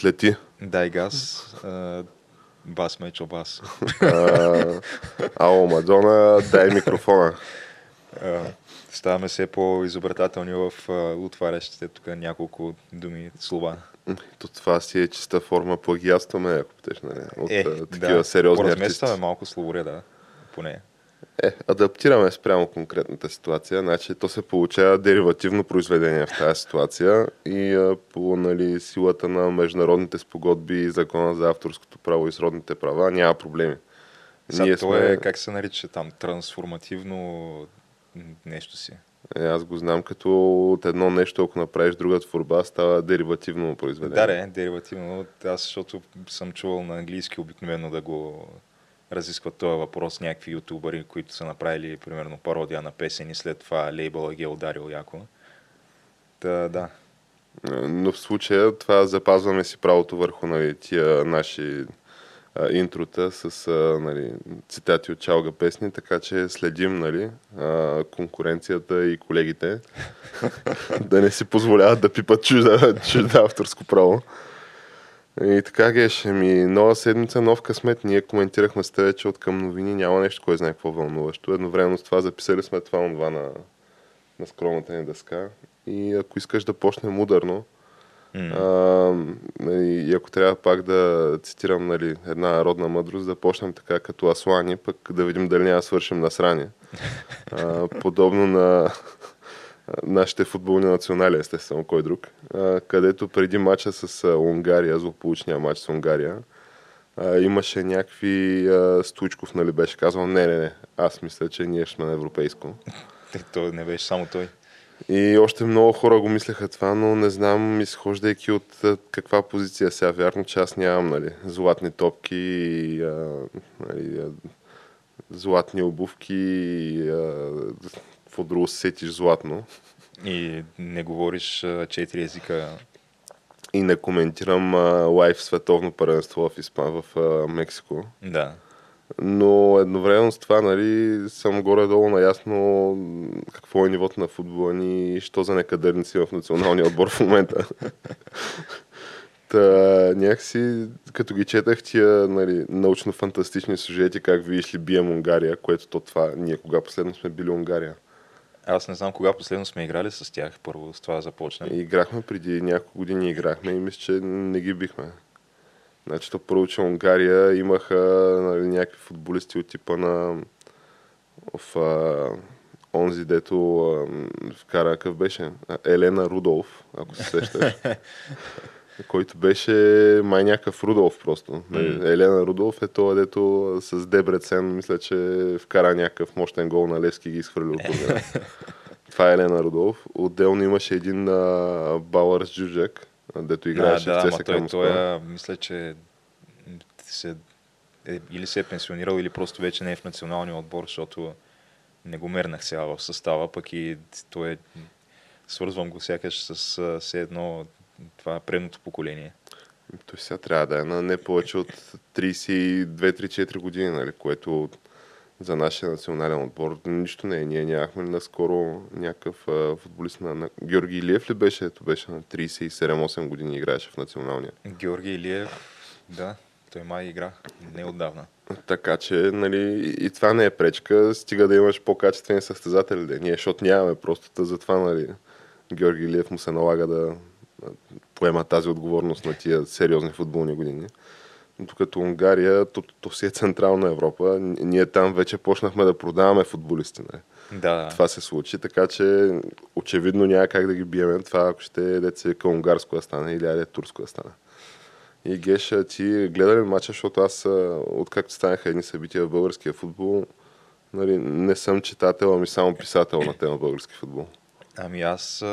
Отлети. дай газ. Бас, мечо, бас. Ало, Мадона, дай микрофона. Ставаме все по-изобретателни в отварящите тук няколко думи, слова. То това си е чиста форма плагиатстваме, ако питаш, нали? От Е, такива да, сериозни артисти. Малко словореда, поне. Е, адаптираме спрямо конкретната ситуация, значи то се получава деривативно произведение в тази ситуация и а, по нали, силата на международните спогодби и закона за авторското право и сродните права няма проблеми. Сега то е, как се нарича там, трансформативно нещо си. Е, аз го знам като от едно нещо, ако направиш друга творба, става деривативно произведение. Да, да, деривативно. Аз, защото съм чувал на английски обикновено да го разискват този въпрос някакви ютубъри, които са направили, примерно, пародия на песен и след това лейбъла ги е ударил яко. Та, да. Но в случая това запазваме си правото върху нали, тия наши а, интрота с а, нали, цитати от чалга песни, така че следим нали, а, конкуренцията и колегите да не си позволяват да пипат чужда, чужда авторско право. И така геше ми, нова седмица, нов късмет. Ние коментирахме с тебе, че от към новини няма нещо, кой знае какво вълнуващо. Едновременно с това записали сме това онова на, на скромната ни дъска. И ако искаш да почнем ударно, М. а, нали, и ако трябва пак да цитирам нали, една народна мъдрост, да почнем така като аслани, пък да видим дали няма свършим на сране. А, подобно на нашите футболни национали, естествено, кой друг, където преди матча с Унгария, злополучния матч с Унгария, имаше някакви а, Стуичков, нали, беше казал, не, не, не, аз мисля, че ние сме на европейско. Е, той не беше само той. И още много хора го мислеха това, но не знам, изхождайки от каква позиция сега. Вярно, че аз нямам нали, златни топки и а, нали, а, златни обувки и а, какво друго се сетиш златно. И не говориш четири езика. И не коментирам а, лайв световно първенство в, Испан, в а, Мексико. Да. Но едновременно с това нали, съм горе-долу наясно какво е нивото на футбола ни и що за некадърници в националния отбор в момента. Та, някакси, като ги четах тия нали, научно-фантастични сюжети, как видиш ли бием Унгария, което то това, ние кога последно сме били Унгария. Аз не знам кога последно сме играли с тях. Първо с това започнем. И играхме преди няколко години играхме и мисля, че не ги бихме. Значи, то първо, че Унгария имаха нали, някакви футболисти от типа на в а, онзи, дето а, вкара, какъв беше? Елена Рудолф, ако се сещаш. който беше май някакъв Рудолф просто. М. Елена Рудолф е това, дето с Дебрецен, мисля, че вкара някакъв мощен гол на Левски и ги изхвърли от турнира. Това е Елена Рудолф. Отделно имаше един а, Бауърс Джуджак, дето играеше да, в ЦСКА той, той мисля, че се, е, или се е пенсионирал, или просто вече не е в националния отбор, защото не го мернах сега в състава, пък и той е, свързвам го сякаш с все едно това предното поколение. Той сега трябва да е на не повече от 32-3-4 години, нали, което за нашия национален отбор нищо не е. Ние нямахме наскоро някакъв а, футболист на, на... Георги Илиев ли беше? Ето беше на 37-8 години играеше в националния. Георги Илиев, да, той май игра неотдавна. Така че, нали, и това не е пречка, стига да имаш по-качествени състезатели. Да. Ние, защото нямаме просто, затова, нали, Георги Илиев му се налага да поема тази отговорност на тия сериозни футболни години. Докато Унгария, то, то си е Централна Европа. Ние там вече почнахме да продаваме футболисти. Не? Да. Това се случи, така че очевидно няма как да ги биеме. Това ако ще деца към унгарско да стане или айде турско да стане. И Геша, ти гледа ли матча, защото аз, откакто станаха едни събития в българския футбол, нали, не съм читател, ами само писател на тема български футбол. Ами аз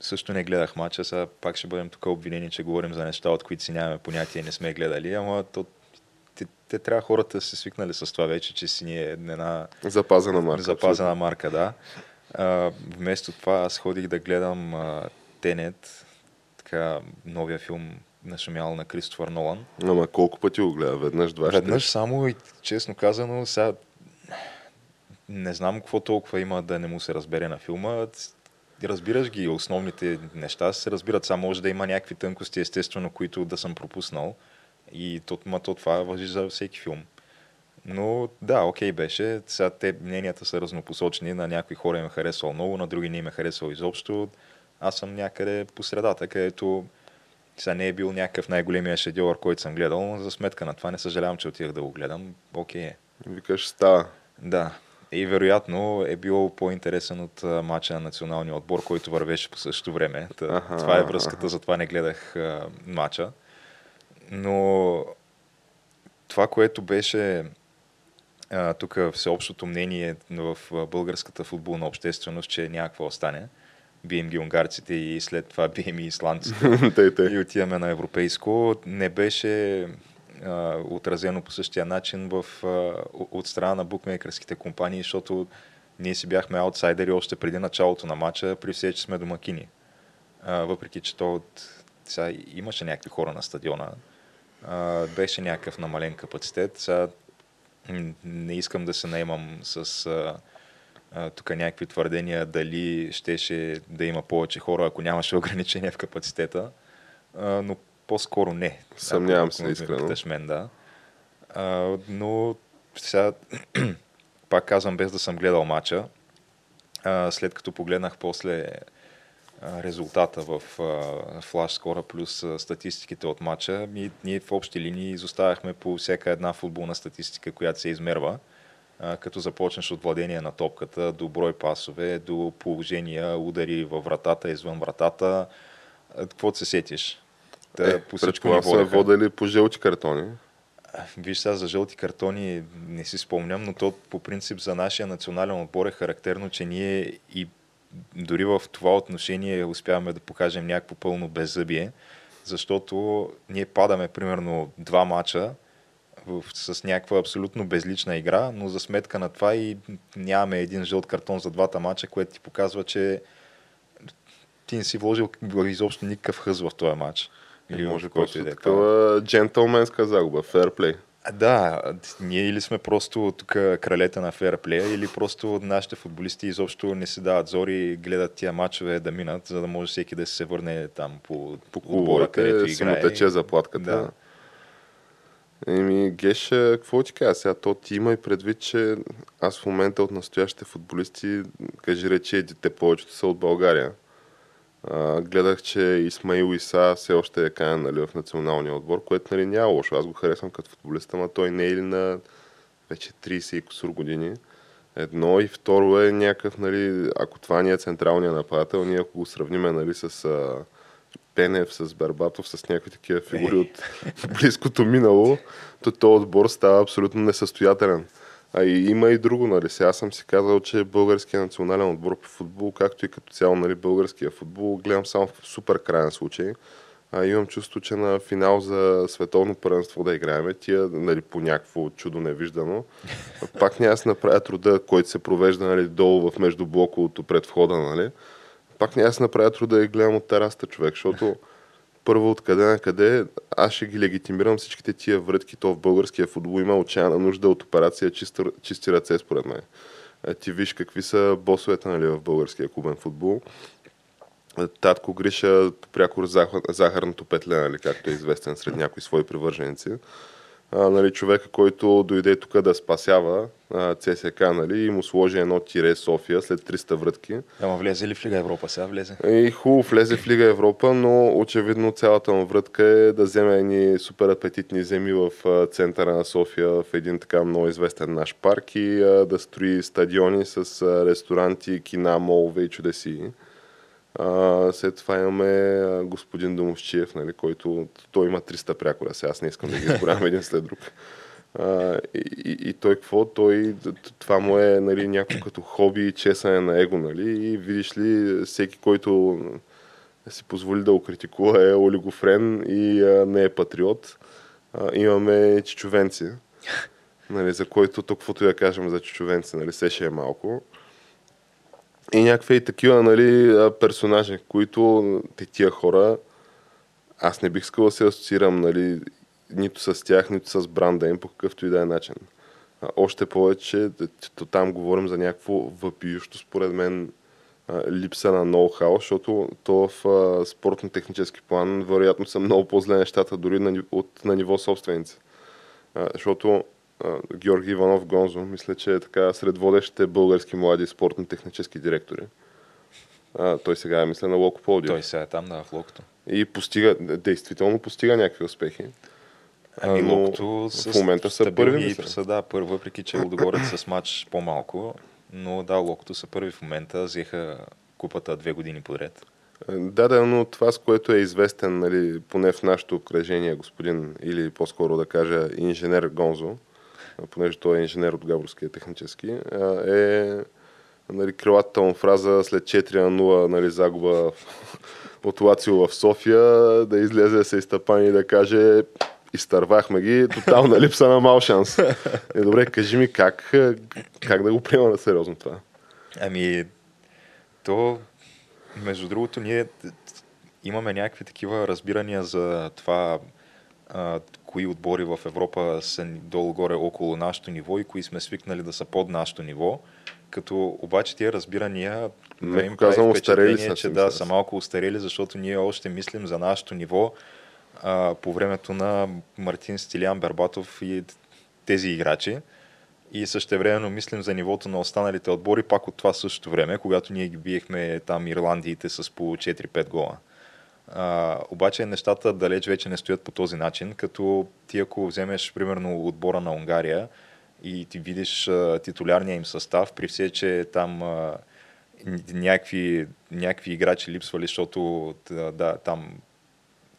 също не гледах матча, сега пак ще бъдем тук обвинени, че говорим за неща, от които си нямаме понятие, не сме гледали, ама то, те, те трябва хората да се свикнали с това вече, че си ни е една Запазена марка. запазена марка, да. А, вместо това аз ходих да гледам а, Тенет, така новия филм нашумял на Кристофър Нолан. Ама колко пъти го гледа? Веднъж, два, Веднъж само и честно казано, сега не знам какво толкова има да не му се разбере на филма. Разбираш ги, основните неща се разбират. Само може да има някакви тънкости, естествено, които да съм пропуснал. И то, ма, то това въжи за всеки филм. Но да, окей беше. Сега те мненията са разнопосочни. На някои хора им е харесвал много, на други не им е харесвал изобщо. Аз съм някъде по средата, където сега не е бил някакъв най-големия шедьовър, който съм гледал, но за сметка на това не съжалявам, че отидах да го гледам. Окей е. Викаш, става. Да. И вероятно е бил по-интересен от а, матча на националния отбор, който вървеше по същото време. Та, Аха, това е връзката, аха. затова не гледах а, матча. Но това, което беше тук всеобщото мнение в българската футболна общественост, че няма какво да стане. Бием ги унгарците и след това бием и исландците и отиваме на европейско, не беше а, отразено по същия начин в, от страна на букмейкърските компании, защото ние си бяхме аутсайдери още преди началото на матча, при все, че сме домакини. Въпреки, че то от... Сега имаше някакви хора на стадиона, беше някакъв намален капацитет. Сега не искам да се наемам с тук някакви твърдения дали щеше да има повече хора, ако нямаше ограничения в капацитета, но по-скоро не. Съмнявам се искрено. питаш мен, да. А, но сега, пак казвам, без да съм гледал матча, а, след като погледнах после а, резултата в флаш скора плюс а, статистиките от матча, ми, ние в общи линии изоставяхме по всяка една футболна статистика, която се измерва, като започнеш от владение на топката, до брой пасове, до положения, удари във вратата, извън вратата, какво се сетиш? Та, Е, по всичко ни предполагам са водеха. водили по жълти картони. Виж сега за жълти картони не си спомням, но то по принцип за нашия национален отбор е характерно, че ние и дори в това отношение успяваме да покажем някакво пълно беззъбие, защото ние падаме примерно два мача в, с някаква абсолютно безлична игра, но за сметка на това и нямаме един жълт картон за двата мача, което ти показва, че ти не си вложил изобщо никакъв хъз в този матч. Или Може който и да е. такава джентълменска загуба, ферплей. Да, ние или сме просто тук кралете на фейерплея, или просто нашите футболисти изобщо не си дават зори и гледат тия матчове да минат, за да може всеки да се върне там по, По отбора, където клубовете си му играе. тече заплатката. Да. Еми, Геш, какво ти кажа сега? То ти има и предвид, че аз в момента от настоящите футболисти, кажи речи, те повечето са от България. А, гледах, че Исмаил Иса все още е канен нали, в националния отбор, което нали, няма лошо. Аз го харесвам като футболист, ама той не е ли на вече 30 и кусур години. Едно и второ е някакъв, нали, ако това ни е централния нападател, ние ако го сравниме нали, с а, Пенев, с Барбатов, с някакви такива фигури Е. от близкото минало, то този отбор става абсолютно несъстоятелен. А и има и друго, нали. Сега съм си казал, че българския национален отбор по футбол, както и като цяло нали, българския футбол, гледам само в супер крайен случай. А, имам чувство, че на финал за световно първенство да играем, тия нали, по някакво чудо невиждано, пак няма да се направят труда, който се провежда нали, долу в междублоковото пред входа, нали. Пак няма да се направят труда и гледам от тераста човек, защото първо откъде на къде аз ще ги легитимирам всичките тия врътки, то в българския футбол има отчаяна нужда от операция чисти, чисти ръце, според мен. А, ти виж какви са босовете нали, в българския клубен футбол. А, Татко Гриша пряко захар, захарното петле, нали, както е известен сред някои свои привърженици. А, нали, човека, който дойде тук да спасява а, ЦСК, нали, и му сложи едно тире София след 300 врътки. Ама влезе ли в Лига Европа сега? Влезе. И хубаво влезе в Лига Европа, но очевидно цялата му врътка е да вземе едни супер апетитни земи в центъра на София, в един така много известен наш парк и а, да строи стадиони с ресторанти, кина, молове и чудеси. А, след това имаме господин Домовчиев, нали, който той има 300 прякора. Сега аз не искам да ги изборявам един след друг. А, и, и, той какво? Той, това му е нали, някакво като хоби и чесане на его. Нали? И видиш ли, всеки, който си позволи да го критикува е олигофрен и а, не е патриот. А, имаме чичовенци, нали, за който тук каквото да кажем за чичовенци, нали, сеше е малко. И някакви и такива нали, персонажи, които те тия хора, аз не бих искал да се асоциирам нали, нито с тях, нито с бранда им по какъвто и да е начин. Още повече, то там говорим за някакво въпиющо, според мен, липса на ноу-хау, защото то в спортно-технически план вероятно са много по-зле нещата, дори на, от, на ниво собственици. Защото Георги Иванов Гонзо, мисля, че е така сред водещите български млади спортно-технически директори. А, той сега е, мисля, на Локо Пловдив. Той сега е там, да, в Локото. И постига, действително постига някакви успехи. Ами Локото в момента са първи. Са, да, първи, въпреки че Лудогорец с матч по-малко, но да, Локото са първи в момента, взеха купата две години подред. Да, да, но това, с което е известен, нали, поне в нашето окръжение, господин, или по-скоро да кажа инженер Гонзо, понеже той е инженер от Габровския технически, е нали, крилата му фраза след 4 на 0 нали, загуба от Лацио в София, да излезе да се изтъпани и да каже изтървахме ги, тотална липса на мал шанс. Е, добре, кажи ми как, как да го приема на сериозно това? Ами, то, между другото, ние имаме някакви такива разбирания за това а, кои отбори в Европа са долу-горе около нашето ниво и кои сме свикнали да са под нашето ниво. Като обаче тия разбирания не им прави впечатление, че да, са малко устарели, защото ние още мислим за нашето ниво а, по времето на Мартин Стилиан Бербатов и тези играчи. И същевременно мислим за нивото на останалите отбори пак от това същото време, когато ние ги биехме там Ирландиите с по 4-5 гола. А, обаче нещата далеч вече не стоят по този начин, като ти ако вземеш примерно отбора на Унгария и ти видиш а, титулярния им състав, при все, че там някакви играчи липсвали, защото да, там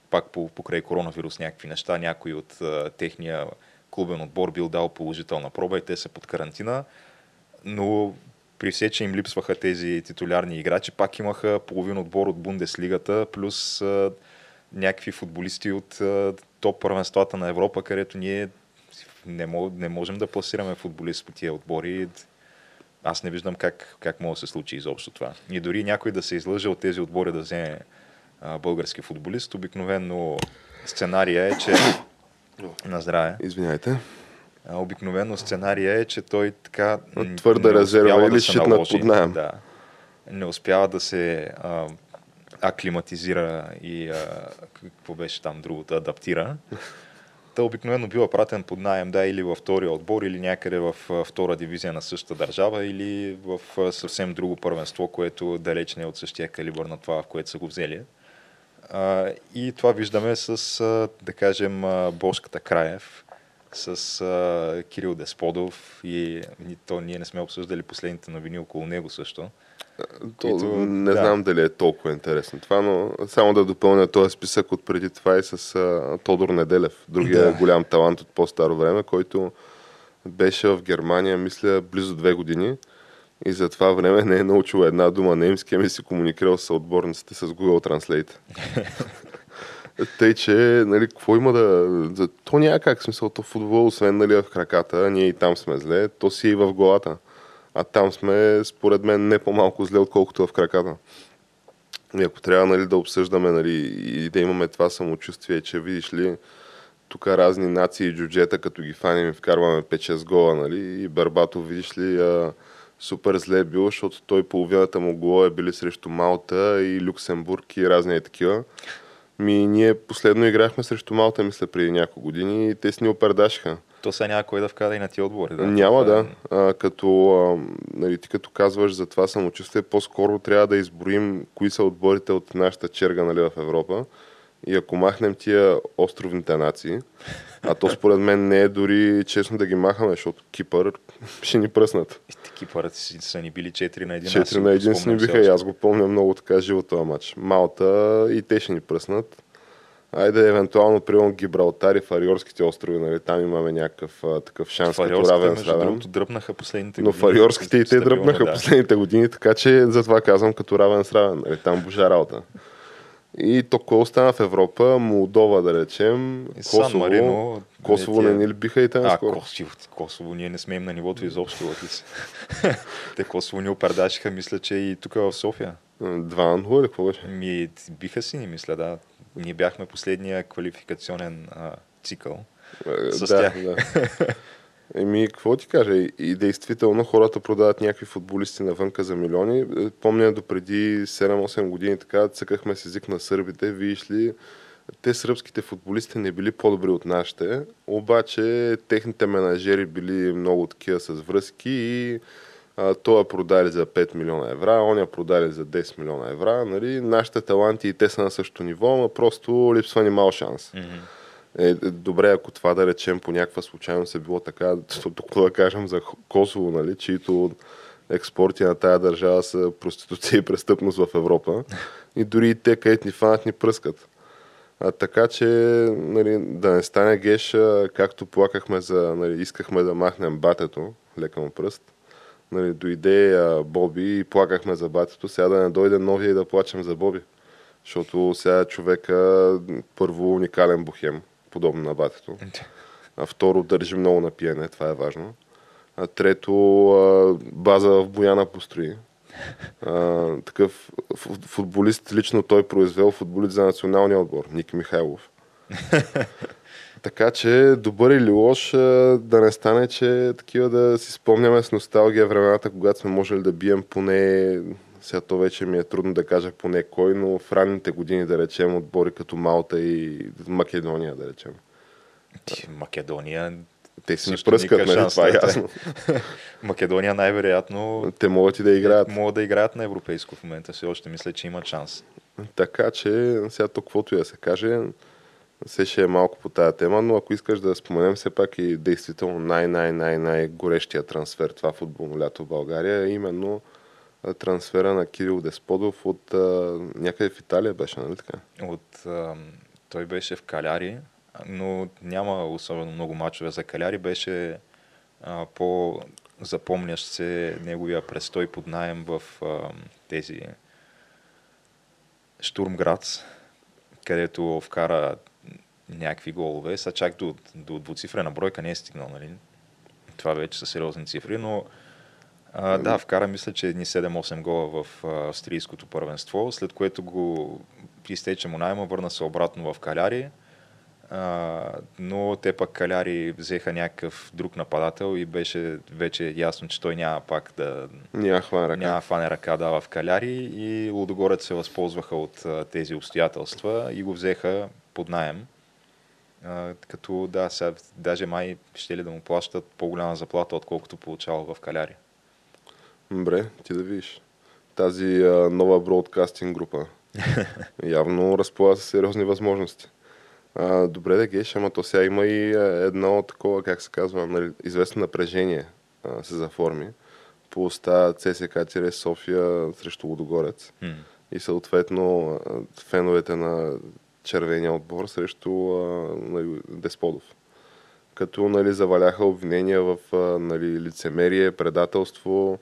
пак по, покрай коронавирус някакви неща, някой от а, техния клубен отбор бил дал положителна проба и те са под карантина, но при все, че им липсваха тези титулярни играчи, пак имаха половин отбор от Бундеслигата, плюс а, някакви футболисти от а, топ първенствата на Европа, където ние не, мог, не можем да пласираме футболист по тия отбори. Аз не виждам как, как може да се случи изобщо това. И дори някой да се излъже от тези отбори да вземе а, български футболист, обикновено сценария е, че... На здраве. Извинявайте. Обикновено сценария е, че той така... Твърда резерва или да под найем. Да. Не успява да се а, аклиматизира и а, какво беше там другото, адаптира. Та обикновено бива пратен под найем, да, или във втория отбор, или някъде в втора дивизия на същата държава, или в съвсем друго първенство, което далеч не е от същия калибър на това, в което са го взели. А, и това виждаме с, да кажем, Бошката Краев, с а, Кирил Десподов и, то ние не сме обсъждали последните новини около него също. То, които, не да. знам дали е толкова интересно това, но само да допълня този списък от преди това и с а, Тодор Неделев, другия да. голям талант от по-старо време, който беше в Германия, мисля, близо две години и за това време не е научил една дума немски, ами си комуникирал с отборниците с Google Translate. Тъй, че, нали, какво има да... То няма как смисъл, то футбол, освен нали, в краката, ние и там сме зле, то си е и в главата. А там сме, според мен, не по-малко зле, отколкото в краката. И ако трябва нали, да обсъждаме нали, и да имаме това самочувствие, че видиш ли, тук разни нации и джуджета, като ги фаним и вкарваме 5-6 гола, нали, и Барбато, видиш ли, а, супер зле е бил, защото той половината му гола е били срещу Малта и Люксембург и разни такива. Ми, ние последно играхме срещу Малта, мисля, преди няколко години и те си ни опердашиха. То сега няма кой да вкара и на ти отбори. Да? Няма, Това да. е- А, като, а, нали, ти като казваш за това самочувствие, по-скоро трябва да изброим кои са отборите от нашата черга нали, в Европа. И ако махнем тия островните нации, а то според мен не е дори честно да ги махаме, защото Кипър ще ни пръснат. Кипърът са ни били 4 на 1. аз 4 си на го 1 си ни биха и аз го помня много така живо този матч. Малта и те ще ни пръснат. Айде, евентуално, примерно Гибралтар и Фариорските острови, нали, там имаме някакъв а, такъв шанс като равен между другото, дръпнаха последните Но години. фариорските и те дръпнаха да. последните години, така че затова казвам като равен с равен. Нали, там божа работа. И то кой остана в Европа? Молдова, да речем. И Сан Косово. Марино, Косово не ни ли биха и там А, скоро? Косово, Косово, ние не сме им на нивото изобщо. Те Косово ни опердашиха, мисля, че и тук в София. Два на нула или какво беше? Ми, биха си ни, мисля, да. Ние бяхме последния квалификационен а, цикъл. Е, С да, тях. да. Еми, какво ти кажа? И, действително хората продават някакви футболисти навънка за милиони. Е, Помня до преди 7-8 години така цъкахме с език на сърбите. Виж ли, те сръбските футболисти не били по-добри от нашите, обаче техните менажери били много такива с връзки и а, това продали за 5 милиона евра, оня продали за 10 милиона евра. Нали? Нашите таланти и те са на същото ниво, но просто липсва ни мал шанс. Е, е, добре, ако това да речем по някаква случайност е било така, тук да кажем за Косово, нали, чието експорти на тая държава са проституция и престъпност в Европа. И дори и те, където ни фанат, ни пръскат. А, така че, нали, да не стане геш, а, както плакахме за, нали, искахме да махнем батето, лека му пръст. Нали, дойде а, Боби и плакахме за батето, сега да не дойде новия и да плачем за Боби. Защото сега човека първо уникален бухем, подобно на батето. А второ държи много на пиене, това е важно. А трето а, база в Бояна построи. А, такъв фу- футболист, лично той произвел футболист за националния отбор, Ник Михайлов. така че добър или лош, да не стане, че такива да си спомняме с носталгия времената, когато сме можели да бием поне, сега то вече ми е трудно да кажа поне кой, но в ранните години да речем отбори като Малта и Македония да речем. Ти, Македония. Те си също пръскат, нали? шанс, Това е ясно. Македония най-вероятно Те могат и да играят. могат да играят на европейско в момента. Все още мисля, че имат шанс. Така че, сега то каквото и да се каже, все ще е малко по тая тема, но ако искаш да споменем все пак и действително най-най-най-най горещия трансфер това футболно лято в България, е именно трансфера на Кирил Десподов от а, някъде в Италия беше, нали така? От, ам, той беше в Каляри, но няма особено много мачове за Каляри. Беше а, по запомнящ се неговия престой под найем в ам, тези Штурмградс, където вкара някакви голове. Са чак до, до двуцифрена бройка не е стигнал, нали? Това вече са сериозни цифри, но а, да, вкара мисля, че едни 7-8 гола в австрийското първенство, след което го изтече му найма, върна се обратно в Каляри, а, но те пък Каляри взеха някакъв друг нападател и беше вече ясно, че той няма пак да Няма хвана ръка. няма фане ръка да в Каляри и Лудогорец се възползваха от а, тези обстоятелства и го взеха под найем. А, като да, сега даже май ще ли да му плащат по-голяма заплата, отколкото получава в Каляри. Добре, ти да видиш. Тази а, нова бродкастинг група явно разполага с сериозни възможности. А, добре да геш, ама то сега има и едно такова, как се казва, нали, известно напрежение а, се заформи по уста ЦСК София срещу Лудогорец и съответно феновете на червения отбор срещу а, нали, Десподов. Като нали, заваляха обвинения в а, нали, лицемерие, предателство,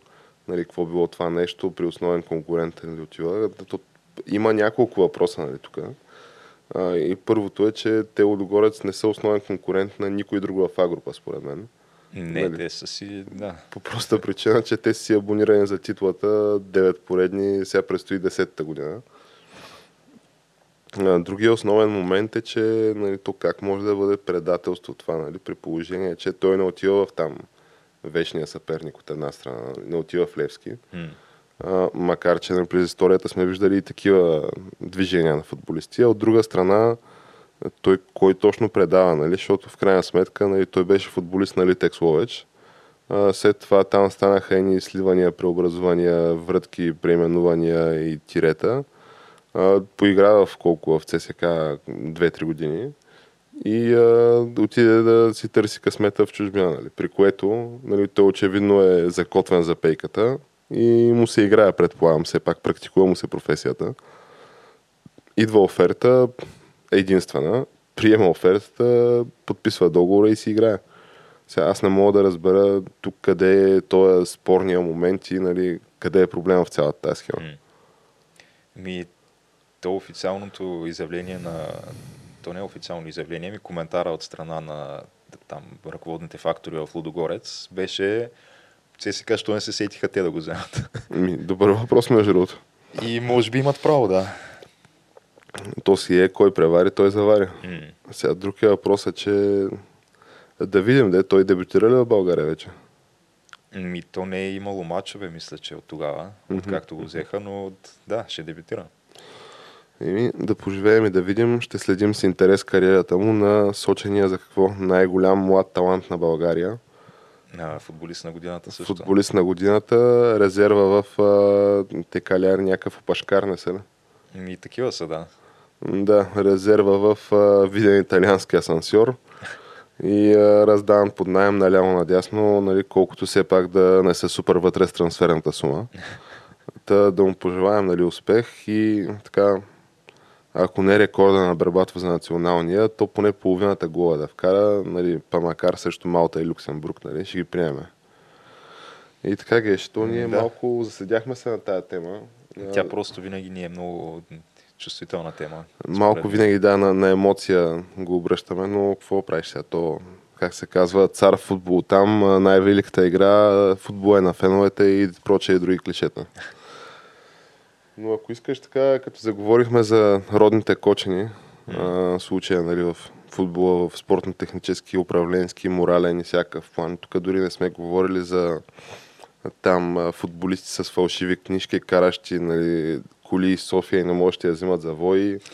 нали, какво било това нещо при основен конкурент нали, отива. То, има няколко въпроса нали, тук. А, и първото е, че те Лудогорец не са основен конкурент на никой друг в А-група, според мен. Не, Нали? те са си, да. По проста причина, че те си абонирани за титлата 9 поредни, сега предстои 10-та година. Другия основен момент е, че нали, то как може да бъде предателство това, нали, при положение, че той не отива в там вечния съперник от една страна, не отива в Левски, Хм. А, макар, че нали, през историята сме виждали и такива движения на футболисти. А от друга страна, той кой точно предава, нали? защото в крайна сметка нали, той беше футболист на Литекс Ловеч. А, след това там станаха едни сливания, преобразования, врътки, преименувания и тирета. А, поигра в колко в ЦСК 2-3 години и а, отиде да си търси късмета в чужбина, нали? при което нали, той очевидно е закотвен за пейката и му се играе, предполагам, все пак практикува му се професията. Идва оферта, единствена, приема офертата, подписва договора и си играе. Сега аз не мога да разбера тук къде е този спорния момент и нали, къде е проблема в цялата тази схема. Ми, то официалното изявление на... То не е официално изявление, ми коментара от страна на там ръководните фактори в Лудогорец беше ЦСКА, що не се сетиха те да го вземат. Добър въпрос, между другото. И може би имат право, да. То си е, кой превари, той завари. Mm. Сега другия въпрос е, че да видим, де той дебютира ли в България вече? Ми, то не е имало мачове, мисля, че от тогава, mm-hmm. откакто го взеха, но да, ще дебютира. Еми, да поживеем и да видим. Ще следим с интерес кариерата му на сочения за какво най-голям млад талант на България. А, футболист на годината също. Футболист на годината, резерва в а, Текаляр, някакъв опашкар, не се ли? Ми, такива са, да. Да, резерва в а, виден италиански асансьор и а, раздаван под найем наляво надясно, нали, колкото все пак да не се супер вътре с трансферната сума. Та, да му пожелаем нали, успех и така, ако не рекорда на Бербатов за националния, то поне половината гола да вкара, нали, па макар срещу Малта и Люксембург, нали, ще ги приеме. И така геш, то ние да. малко заседяхме се на тая тема. Тя просто винаги ни е много чувствителна тема. Малко според... винаги да, на, на емоция го обръщаме, но какво правиш сега? То, как се казва, цар футбол там, най-великата игра, футбол е на феновете и прочее други клишета. Но ако искаш така, като заговорихме за родните кочени, mm. а, случая нали, в футбола, в спортно-технически, управленски, морален и всякакъв план. Тук дори не сме говорили за там футболисти с фалшиви книжки, каращи нали, коли из София и не можете да взимат завои.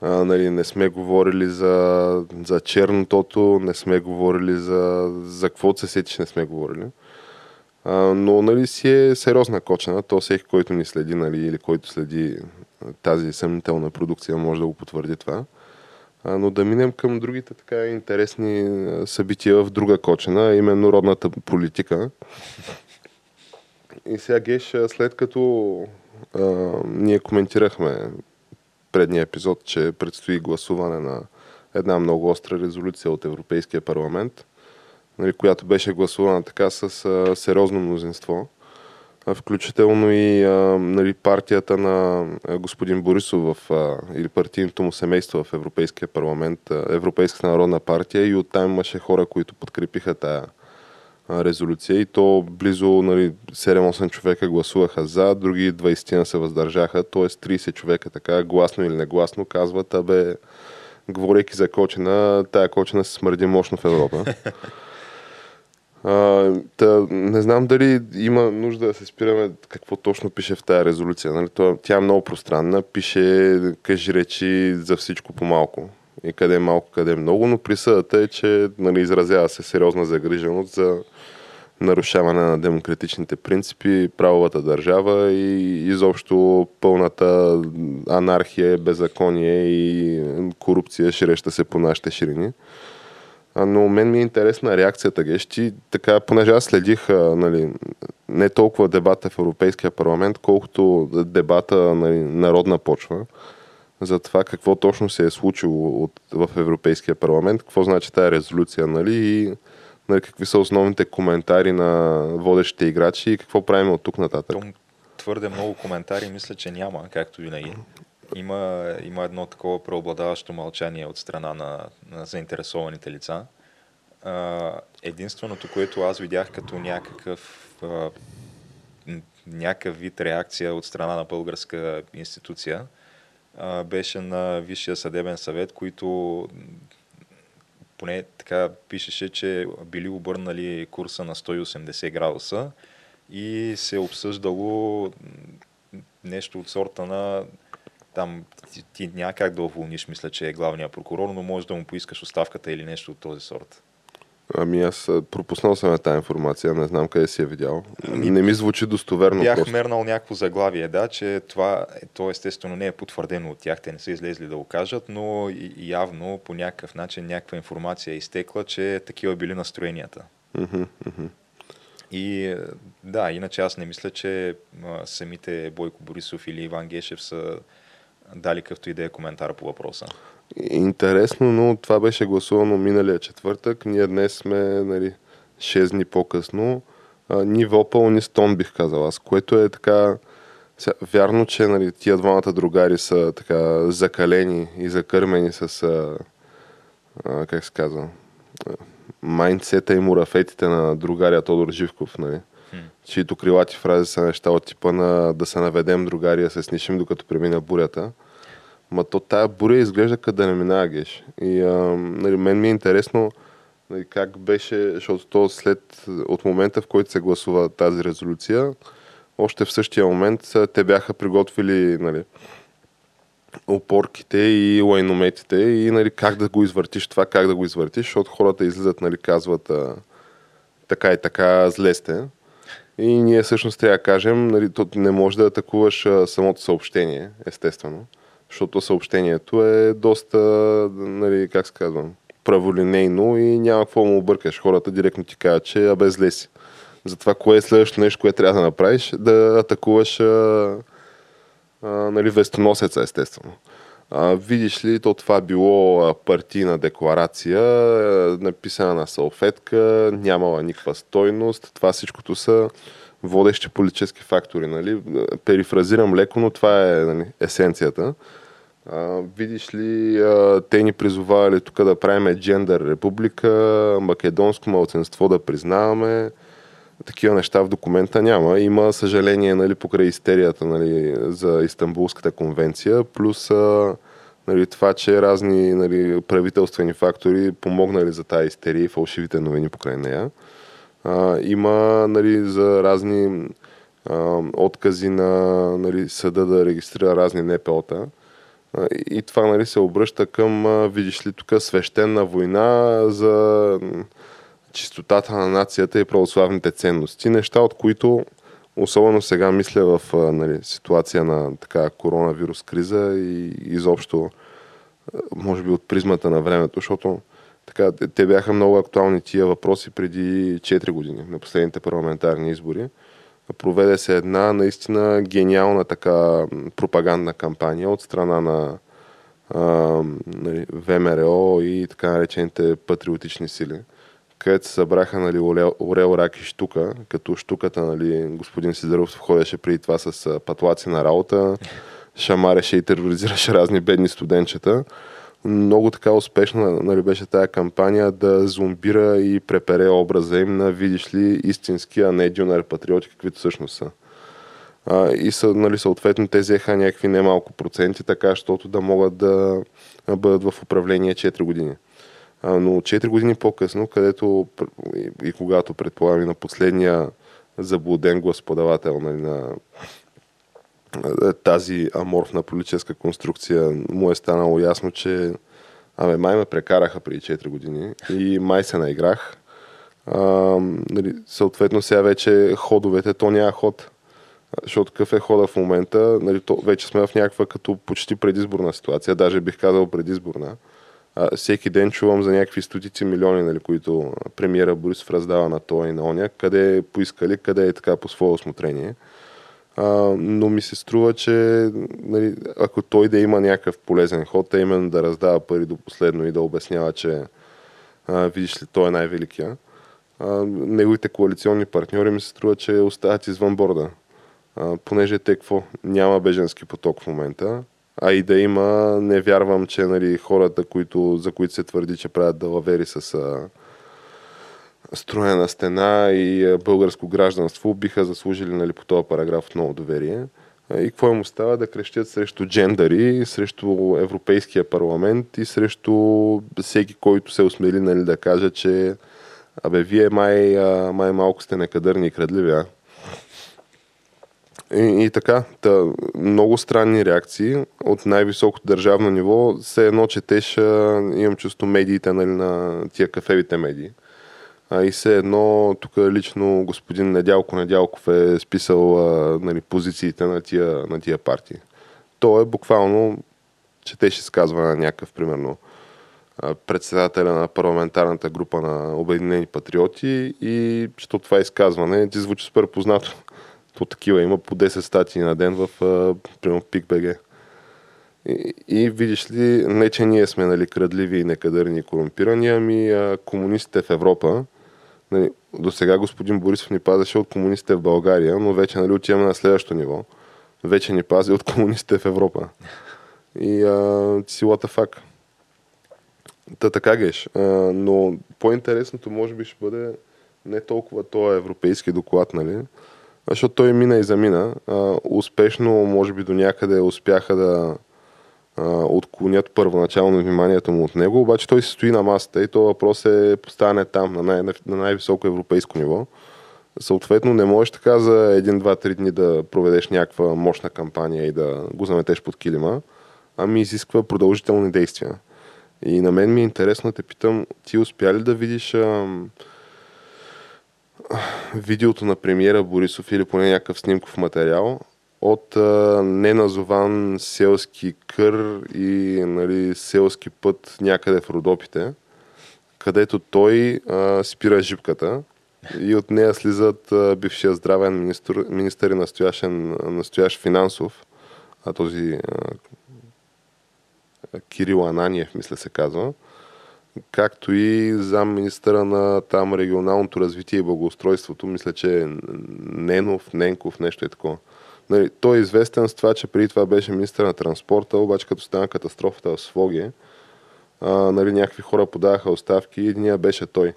А, нали, не сме говорили за, за чернотото, не сме говорили за, за какво се сетиш, не сме говорили. А, но нали, си е сериозна кочена. То всеки, който ни следи нали, или който следи тази съмнителна продукция, може да го потвърди това. А, но да минем към другите така интересни събития в друга кочена, именно родната политика. И сега Геш, след като а, ние коментирахме предния епизод, че предстои гласуване на една много остра резолюция от Европейския парламент, нали, която беше гласувана така с а, сериозно мнозинство. А, включително и а, нали, партията на господин Борисов в, а, или партийното му семейство в Европейския парламент, а, Европейската народна партия и оттам имаше хора, които подкрепиха тая резолюция и то близо нали, 7-8 човека гласуваха за, други 20 се въздържаха, т.е. 30 човека така гласно или негласно казват, абе, говорейки за кочина, тая кочина се смърди мощно в Европа. А, та, не знам дали има нужда да се спираме какво точно пише в тази резолюция. Нали? тя е много пространна, пише кажи речи за всичко по малко и къде е малко, къде е много, но присъдата е, че нали, изразява се сериозна загриженост за нарушаване на демократичните принципи, правовата държава и изобщо пълната анархия, беззаконие и корупция ширеща се по нашите ширини. Но мен ми е интересна реакцията, Гещи. Така, понеже аз следих нали, не толкова дебата в Европейския парламент, колкото дебата нали, народна почва за това какво точно се е случило от, в Европейския парламент, какво значи тази резолюция, нали, и нали, какви са основните коментари на водещите играчи и какво правим от тук нататък. Твърде много коментари мисля, че няма, както винаги. Има, има едно такова преобладаващо мълчание от страна на, на заинтересованите лица. Единственото, което аз видях като някакъв някакъв вид реакция от страна на българска институция, беше на Висшия съдебен съвет, които поне така пишеше, че били обърнали курса на 180 градуса и се обсъждало нещо от сорта на там ти, ти няма как да уволниш, мисля, че е главният прокурор, но може да му поискаш оставката или нещо от този сорт. Ами аз пропуснал съм тази информация, не знам къде си я видял. Ами, не ми звучи достоверно. Бях просто. мернал някакво заглавие, да, че това, то естествено не е потвърдено от тях, те не са излезли да го кажат, но явно по някакъв начин някаква информация е изтекла, че такива били настроенията. Uh-huh, uh-huh. И да, иначе аз не мисля, че а, самите Бойко Борисов или Иван Гешев са дали какъвто и да е коментар по въпроса. Интересно, но това беше гласувано миналия четвъртък. Ние днес сме нали, 6 дни по-късно. А, ни вопъл, ни стон бих казал аз, което е така... Вярно, че нали, тия двамата другари са така закалени и закърмени с а, а, как се казва майндсета и мурафетите на другаря Тодор Живков, нали? Чието крилати фрази са неща от типа на да се наведем другария, се снишим докато премина бурята. Ма то тая буря изглежда като да не минава геш. И а, нали, мен ми е интересно нали, как беше, защото то след, от момента в който се гласува тази резолюция, още в същия момент те бяха приготвили нали, опорките и лайнометите и нали, как да го извъртиш това, как да го извъртиш, защото хората излизат, нали, казват а, така и така, зле сте. И ние всъщност трябва да кажем, нали, то не може да атакуваш а, самото съобщение, естествено, защото съобщението е доста, нали, как се казвам, праволинейно и няма какво му объркаш. Хората директно ти кажат, че абе зле си. Затова кое е следващото нещо, което трябва да направиш? Да атакуваш а, а, нали, вестоносеца, естествено. А, видиш ли, то това било партийна декларация, написана на салфетка, нямала никаква стойност. Това всичкото са водещи политически фактори. Нали? Перифразирам леко, но това е нали, есенцията. А, видиш ли, а, те ни призовавали тук да правим джендър република, македонско малцинство да признаваме такива неща в документа няма. Има съжаление нали, покрай истерията нали, за Истанбулската конвенция, плюс нали, това, че разни нали, правителствени фактори помогнали за тази истерия и фалшивите новини покрай нея. А, има нали, за разни а, откази на нали, съда да регистрира разни НПО-та. И това нали, се обръща към, видиш ли, тук свещена война за чистотата на нацията и православните ценности. Неща, от които особено сега мисля в нали, ситуация на така коронавирус криза и изобщо може би от призмата на времето, защото така, те бяха много актуални тия въпроси преди 4 години, на последните парламентарни избори. Проведе се една наистина гениална така пропагандна кампания от страна на а, нали, ВМРО и така наречените патриотични сили където се събраха нали, Орел, Рак и Штука, като Штуката, нали, господин Сидоров входеше преди това с патлаци на работа, шамареше и тероризираше разни бедни студенчета. Много така успешна нали, беше тая кампания да зомбира и препере образа им на, видиш ли, истински, а не дюнер патриоти, каквито всъщност са. А, и са, нали, съответно те взеха някакви немалко проценти, така, защото да могат да бъдат в управление 4 години. Но 4 години по-късно, където и, когато предполагам и на последния заблуден господавател нали, на тази аморфна политическа конструкция му е станало ясно, че абе, май ме прекараха преди 4 години и май се наиграх. А, нали, съответно сега вече ходовете, то няма ход. Защото какъв е хода в момента, нали, то, вече сме в някаква като почти предизборна ситуация, даже бих казал предизборна всеки ден чувам за някакви стотици милиони, нали, които премиера Борисов раздава на това и на оня, къде е поискали, къде е така по свое осмотрение. А, но ми се струва, че нали, ако той да има някакъв полезен ход, е именно да раздава пари до последно и да обяснява, че а, видиш ли, той е най-великия. А, неговите коалиционни партньори ми се струва, че остават извън борда. А, понеже те какво? Няма беженски поток в момента а и да има, не вярвам, че нали, хората, които, за които се твърди, че правят далавери с а, строена стена и а, българско гражданство, биха заслужили нали, по този параграф отново доверие. И какво им остава да крещят срещу джендари, срещу Европейския парламент и срещу всеки, който се осмели нали, да каже, че абе, вие май, май малко сте некадърни и крадливи, а? И, и така, та, много странни реакции от най-високото държавно ниво. Все едно четеш, имам чувство медиите нали, на тия кафевите медии. А и все едно, тук лично господин Недялко Недялков е списал нали, позициите на тия, на тия партии. То е буквално, четеш изказване на някакъв, примерно, председателя на парламентарната група на Обединени патриоти и че това изказване ти звучи супер познато. То такива има по 10 статии на ден в примерно PIC.BG. И, и видиш ли, не че ние сме нали, крадливи и некадърни и корумпирани, ами а, комунистите в Европа, нали, до сега господин Борисов ни пазеше от комунистите в България, но вече нали, отиваме на следващото ниво. Вече ни пази от комунистите в Европа. И а, силата факт. Та така геш. А, но по-интересното може би ще бъде не толкова този европейски доклад, нали? Защото той мина и замина. Успешно, може би до някъде успяха да отклонят първоначално вниманието му от него, обаче той се стои на масата и то въпрос е поставяне там, на, най- на най-високо европейско ниво. Съответно, не можеш така за един, два, три дни да проведеш някаква мощна кампания и да го заметеш под килима, ами изисква продължителни действия. И на мен ми е интересно да те питам, ти успя ли да видиш ам, видеото на премиера Борисов или поне някакъв снимков материал от а, неназован селски кър и нали, селски път някъде в Родопите, където той а, спира жипката и от нея слизат а, бившия здравен министр, министър и настоящен, настоящ финансов, а този а, Кирил Ананиев, мисля се казва, както и зам министъра на там регионалното развитие и благоустройството, мисля, че Ненов, Ненков, нещо е такова. Нали, той е известен с това, че преди това беше министър на транспорта, обаче като стана катастрофата в Своге, а, нали, някакви хора подаваха оставки и единия беше той.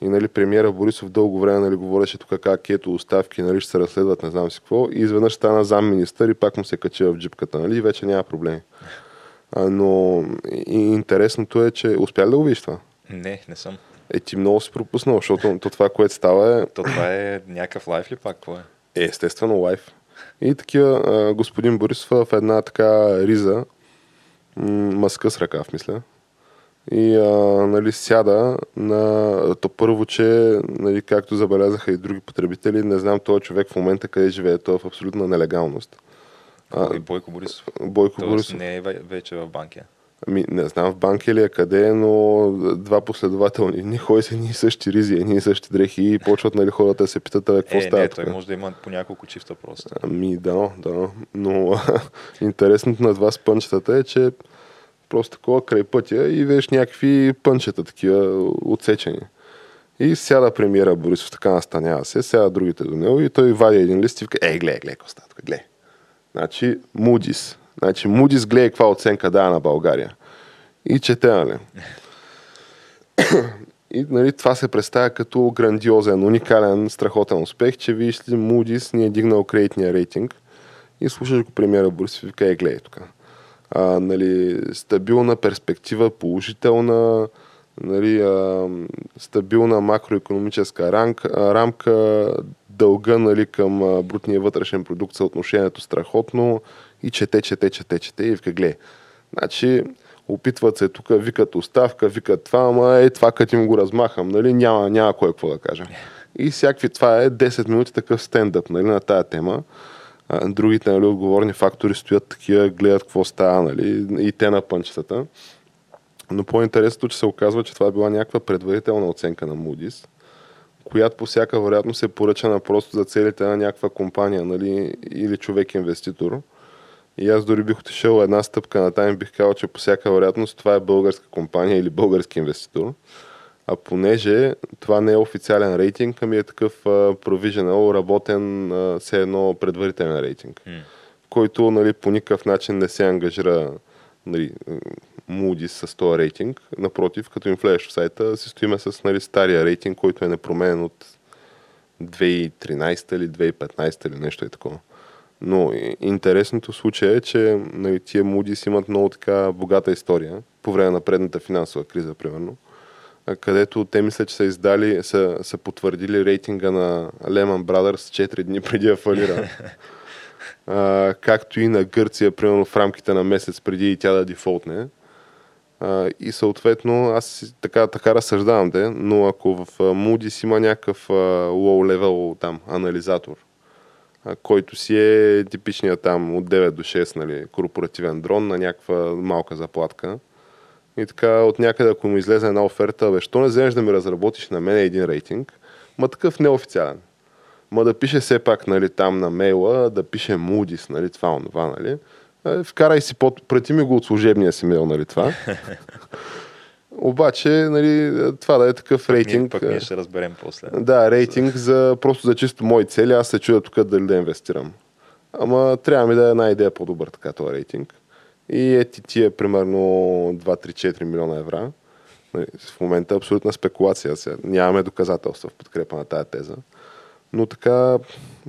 И нали, премиера Борисов дълго време нали, говореше тук как ето оставки, нали, ще се разследват, не знам си какво. И изведнъж стана зам министър и пак му се качи в джипката, нали, и вече няма проблеми. А, но и интересното е, че успя ли да го видиш това? Не, не съм. Е, ти много си пропуснал, защото то това, което става е... То това е някакъв лайф ли пак? Какво е? Е, естествено лайф. И такива, а, господин Борисов в една така риза, маска с ръкав, мисля. И а, нали, сяда на то първо, че нали, както забелязаха и други потребители, не знам този човек в момента къде живее, той е в абсолютна нелегалност. А, Бойко Борисов. Бойко Тоест Борисов. не е вече в банкия. Ами, не знам в банки ли е къде, но два последователни дни ходи се ни същи ризи, ни същи дрехи и почват нали, хората да се питат, абе, какво е, става не, той може да има по няколко чифта просто. Ами да, да. Но интересното на това с пънчетата е, че просто такова край пътя и виж някакви пънчета такива отсечени. И сяда премиера Борисов, така настанява се, сяда другите до него и той вади един лист и вика, ей, гледай, гледай, тук, гледай. Значи, Moody's. Значи, Moody's гледай каква оценка дава на България. И чете, нали? И нали, това се представя като грандиозен, уникален, страхотен успех, че виж ли Moody's ни е дигнал кредитния рейтинг и слушаш го премиера Борисов и вика, е, гледай тук. А, нали, стабилна перспектива, положителна, нали, а, стабилна макроекономическа рамка дълга нали, към брутния вътрешен продукт, съотношението страхотно и чете, чете, чете, чете и вика, гледай. Значи, опитват се тук, викат оставка, викат това, ама е това като им го размахам, нали, няма, няма кой какво да кажа. И всякакви, това е 10 минути такъв стендъп нали, на тая тема. Другите нали, отговорни фактори стоят такива, гледат какво става, нали, и те на пънчетата. Но по-интересното, че се оказва, че това е била някаква предварителна оценка на Moody's, която по всяка вероятност е поръчана просто за целите на някаква компания нали, или човек-инвеститор. И аз дори бих отишъл една стъпка на там и бих казал, че по всяка вероятност това е българска компания или български инвеститор. А понеже това не е официален рейтинг, ами е такъв provisional, работен, все едно предварителен рейтинг, М. който нали, по никакъв начин не се ангажира нали, Moody's с този рейтинг. Напротив, като им влезеш в сайта, си стоиме с нали, стария рейтинг, който е непроменен от 2013 или 2015 или нещо е такова. Но интересното в случая е, че нали, тия Moody's имат много така богата история по време на предната финансова криза, примерно, където те мислят, че са издали, са, са потвърдили рейтинга на Lehman Brothers 4 дни преди да фалира. а, както и на Гърция, примерно в рамките на месец преди и тя да дефолтне. И съответно, аз така, така разсъждавам де, но ако в Moody's има някакъв low level там анализатор, а, който си е типичният там от 9 до 6 нали, корпоративен дрон на някаква малка заплатка, и така от някъде, ако му излезе една оферта, бе, що не вземеш да ми разработиш на мен един рейтинг, ма такъв неофициален. Ма да пише все пак нали, там на мейла, да пише Moody's, нали, това, онова, нали. Е, вкарай си под... Прати ми го от служебния си мейл, нали, това. Обаче, нали, това да е такъв рейтинг. Ние, пък ние ще разберем после. Да, рейтинг за, просто за чисто мои цели. Аз се чудя тук дали да инвестирам. Ама трябва ми да е една идея по-добър така този рейтинг. И ети тия примерно 2-3-4 милиона евра. Нали, в момента е абсолютна спекулация. Сега. Нямаме доказателства в подкрепа на тази теза. Но така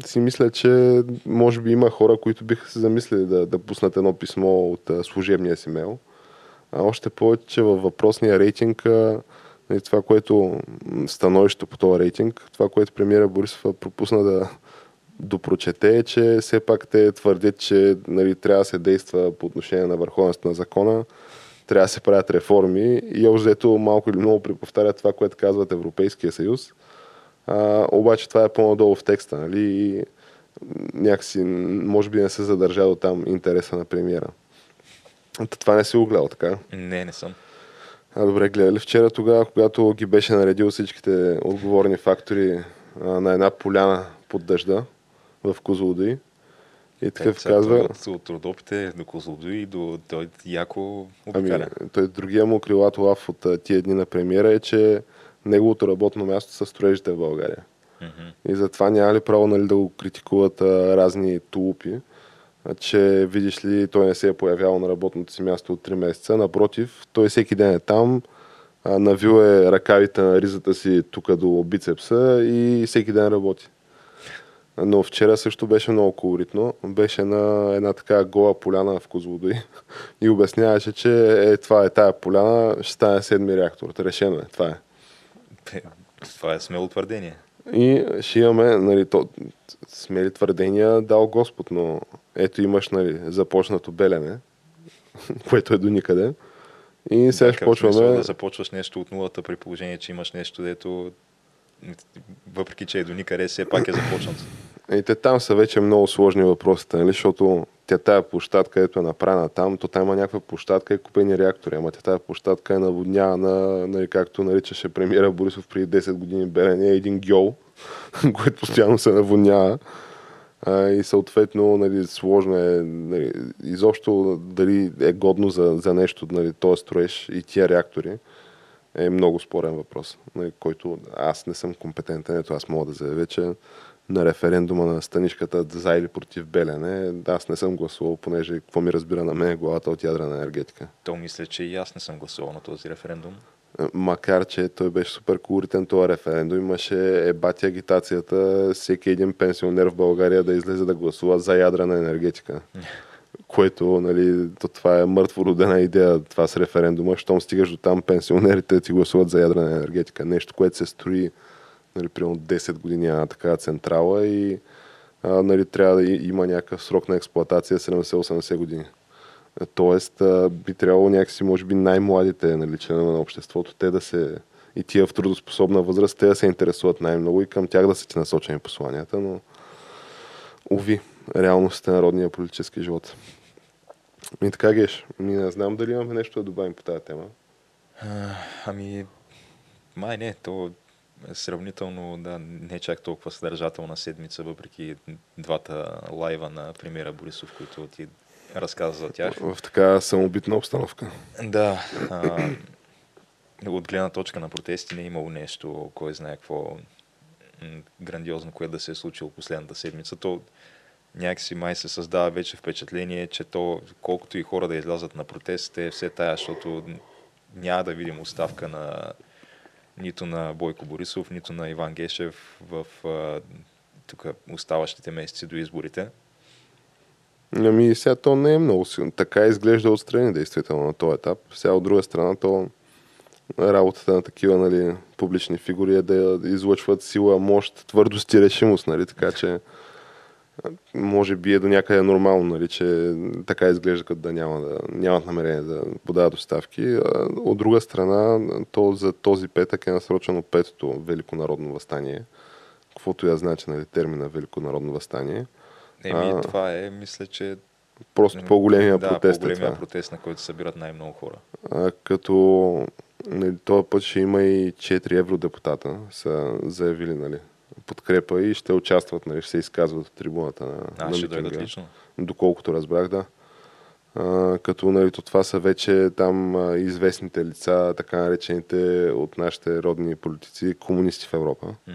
си мисля, че може би има хора, които биха се замислили да, да пуснат едно писмо от а, служебния си мейл. А още повече, че във въпросния рейтинг а, нали, това, което становището по този рейтинг, това, което премиера Борисов пропусна да, допрочете, че все пак те твърдят, че нали, трябва да се действа по отношение на върховенството на закона, трябва да се правят реформи и общо малко или много преповтарят това, което казват Европейския съюз. А, обаче това е по-надолу в текста, нали? И някакси, може би не се задържа до там интереса на премиера. Това не си го гледал, така? Не, не съм. А, добре, гледали вчера тогава, когато ги беше наредил всичките отговорни фактори а, на една поляна под дъжда, в Козлодуй. И такъв казва... От, от Родопите до Козлодуй до той яко обикаля. Ами, той другия му крилато лав от тия дни на премиера е, че неговото работно място са строежите в България. Mm-hmm. И затова няма ли право нали, да го критикуват а, разни тулупи, а, че видиш ли, той не се е появявал на работното си място от 3 месеца. Напротив, той всеки ден е там, а, навил е ръкавите на ризата си тук до бицепса и всеки ден работи. Но вчера също беше много колоритно. Беше на една така гола поляна в Козлодой и обясняваше, че е, това е тая поляна, ще стане седми реактор. Решено е, това е. Това е смело твърдение. И ще имаме, нали, то, смели твърдения дал Господ, но ето имаш, нали, започнато белене, което е до никъде. И сега ще почваме... Да започваш нещо от нулата при положение, че имаш нещо, дето въпреки че е до никъде, все пак е започнат. И те там са вече много сложни въпросите, нали? защото тя тая площадка, където е направена там, то там има някаква площадка и купени реактори, ама тя тая площадка е наводняна, нали, както наричаше премиера Борисов преди 10 години Белене, един гьол, който постоянно се наводнява. А, и съответно нали, сложно е нали, изобщо дали е годно за, за нещо нали, този строеж и тия реактори е много спорен въпрос, нали, който аз не съм компетентен, ето аз мога да заявя, че на референдума на станишката за или против Белене, аз не съм гласувал, понеже какво ми разбира на мен главата от ядрена енергетика. То мисля, че и аз не съм гласувал на този референдум. Макар, че той беше супер колоритен този референдум, имаше ебати агитацията всеки един пенсионер в България да излезе да гласува за ядрена енергетика. което, нали, то това е мъртво родена идея, това с референдума, щом стигаш до там пенсионерите ти гласуват за ядрена енергетика. Нещо, което се строи нали, примерно 10 години на такава централа и а, нали, трябва да има някакъв срок на експлоатация 70-80 години. Тоест, а, би трябвало някакси, може би, най-младите нали, членове на обществото, те да се и тия в трудоспособна възраст, те да се интересуват най-много и към тях да са ти насочени посланията, но уви, реалностите на народния политически живот. И така, Геш, ми не знам дали имаме нещо да добавим по тази тема. А, ами, май не, то е сравнително, да, не чак толкова съдържателна седмица, въпреки двата лайва на премиера Борисов, които ти разказа за тях. В така самобитна обстановка. Да. А, от гледна точка на протести не е имало нещо, кой знае какво грандиозно, което да се е случило последната седмица. То някакси май се създава вече впечатление, че то, колкото и хора да излязат на протест, е все тая, защото няма да видим оставка на нито на Бойко Борисов, нито на Иван Гешев в тук оставащите месеци до изборите. Ами сега то не е много силно. Така изглежда отстрани действително на този етап. Сега от друга страна то работата на такива нали, публични фигури е да излъчват сила, мощ, твърдост и решимост. Нали? Така че може би е до някъде нормално, нали, че така изглежда, като да, няма, да нямат намерение да подават доставки. От друга страна, то за този петък е насрочено петото Великонародно възстание. Каквото я значи нали, термина Великонародно възстание. Еми, а, това е, мисля, че Просто по-големия да, протест. по-големия е това. протест, на който събират най-много хора. А, като нали, този път ще има и 4 евродепутата, са заявили нали, подкрепа и ще участват, нали, ще се изказват от трибуната на, а, на ще митинга. лично. Доколкото разбрах, да. А, като нали, то това са вече там а, известните лица, така наречените от нашите родни политици, комунисти в Европа. М.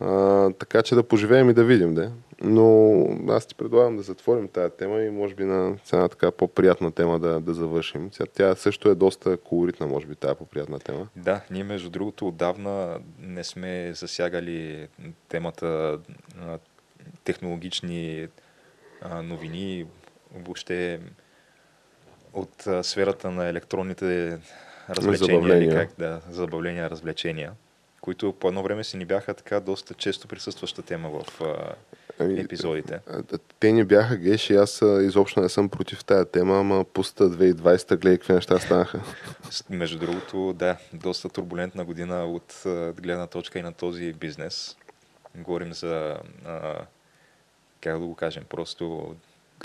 А, така че да поживеем и да видим, да. Но аз ти предлагам да затворим тази тема и може би на една така по-приятна тема да, да завършим. Сега, тя също е доста колоритна, може би, тази по-приятна тема. Да, ние между другото отдавна не сме засягали темата а, технологични а, новини, въобще от а, сферата на електронните развлечения, или как да, забавления, развлечения, които по едно време си ни бяха така доста често присъстваща тема в Ами, епизодите. Те ни бяха геш и аз изобщо не съм против тая тема, ама пуста 2020 гледай какви неща станаха. Между другото, да, доста турбулентна година от гледна точка и на този бизнес. Говорим за, а, как да го кажем, просто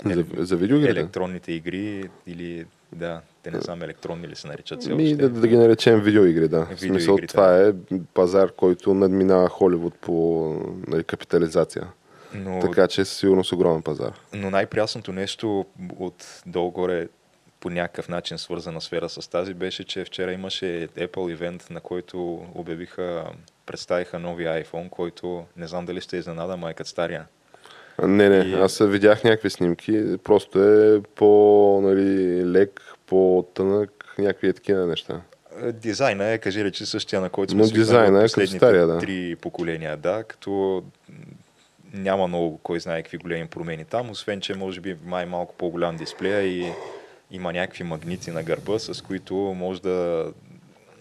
За, за видеоигрите. електронните игри или, да, те не знам електронни ли се наричат все още. да, да ги наречем видеоигри, да. В Видеоигрите, смисъл, това е пазар, който надминава Холивуд по нали, капитализация. Но, Така че със сигурност огромен пазар. но най-прясното нещо от долу-горе по някакъв начин свързана сфера с тази беше, че вчера имаше Apple ивент, на който обявиха, представиха нови iPhone, който не знам дали ще изненада, ма е като стария. Не, не, И- аз видях някакви снимки, просто е по нали, лек, по-тънък, някакви такива неща. Е, Дизайна е, кажи речи, същия, на който сме Но дизайна е последните стария, да. три поколения, да, като няма много, кой знае какви големи промени там, освен, че може би май малко по-голям дисплея и има някакви магнити на гърба, с които може да,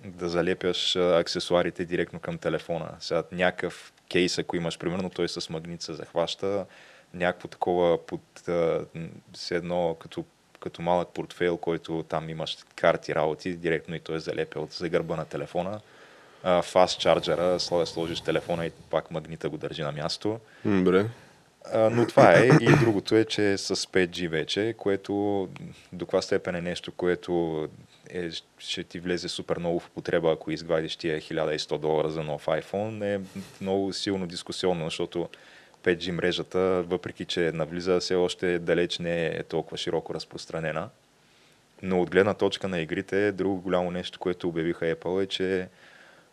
да залепяш аксесуарите директно към телефона. Сега някакъв кейс, ако имаш, примерно, той с магнит се захваща, някакво такова под а, все едно като като малък портфейл, който там имаш карти, работи, директно и той е залепя за гърба на телефона. Фаст чарджера, сло- сложиш телефона и пак магнита го държи на място. Добре. А, но това е. И другото е, че е с 5G вече, което до каква степен е нещо, което е, ще ти влезе супер много в употреба, ако изгладиш тия 1100 долара за нов iPhone, е много силно дискусионно, защото 5G мрежата, въпреки че навлиза, все още далеч не е толкова широко разпространена. Но от гледна точка на игрите, друго голямо нещо, което обявиха Apple е, че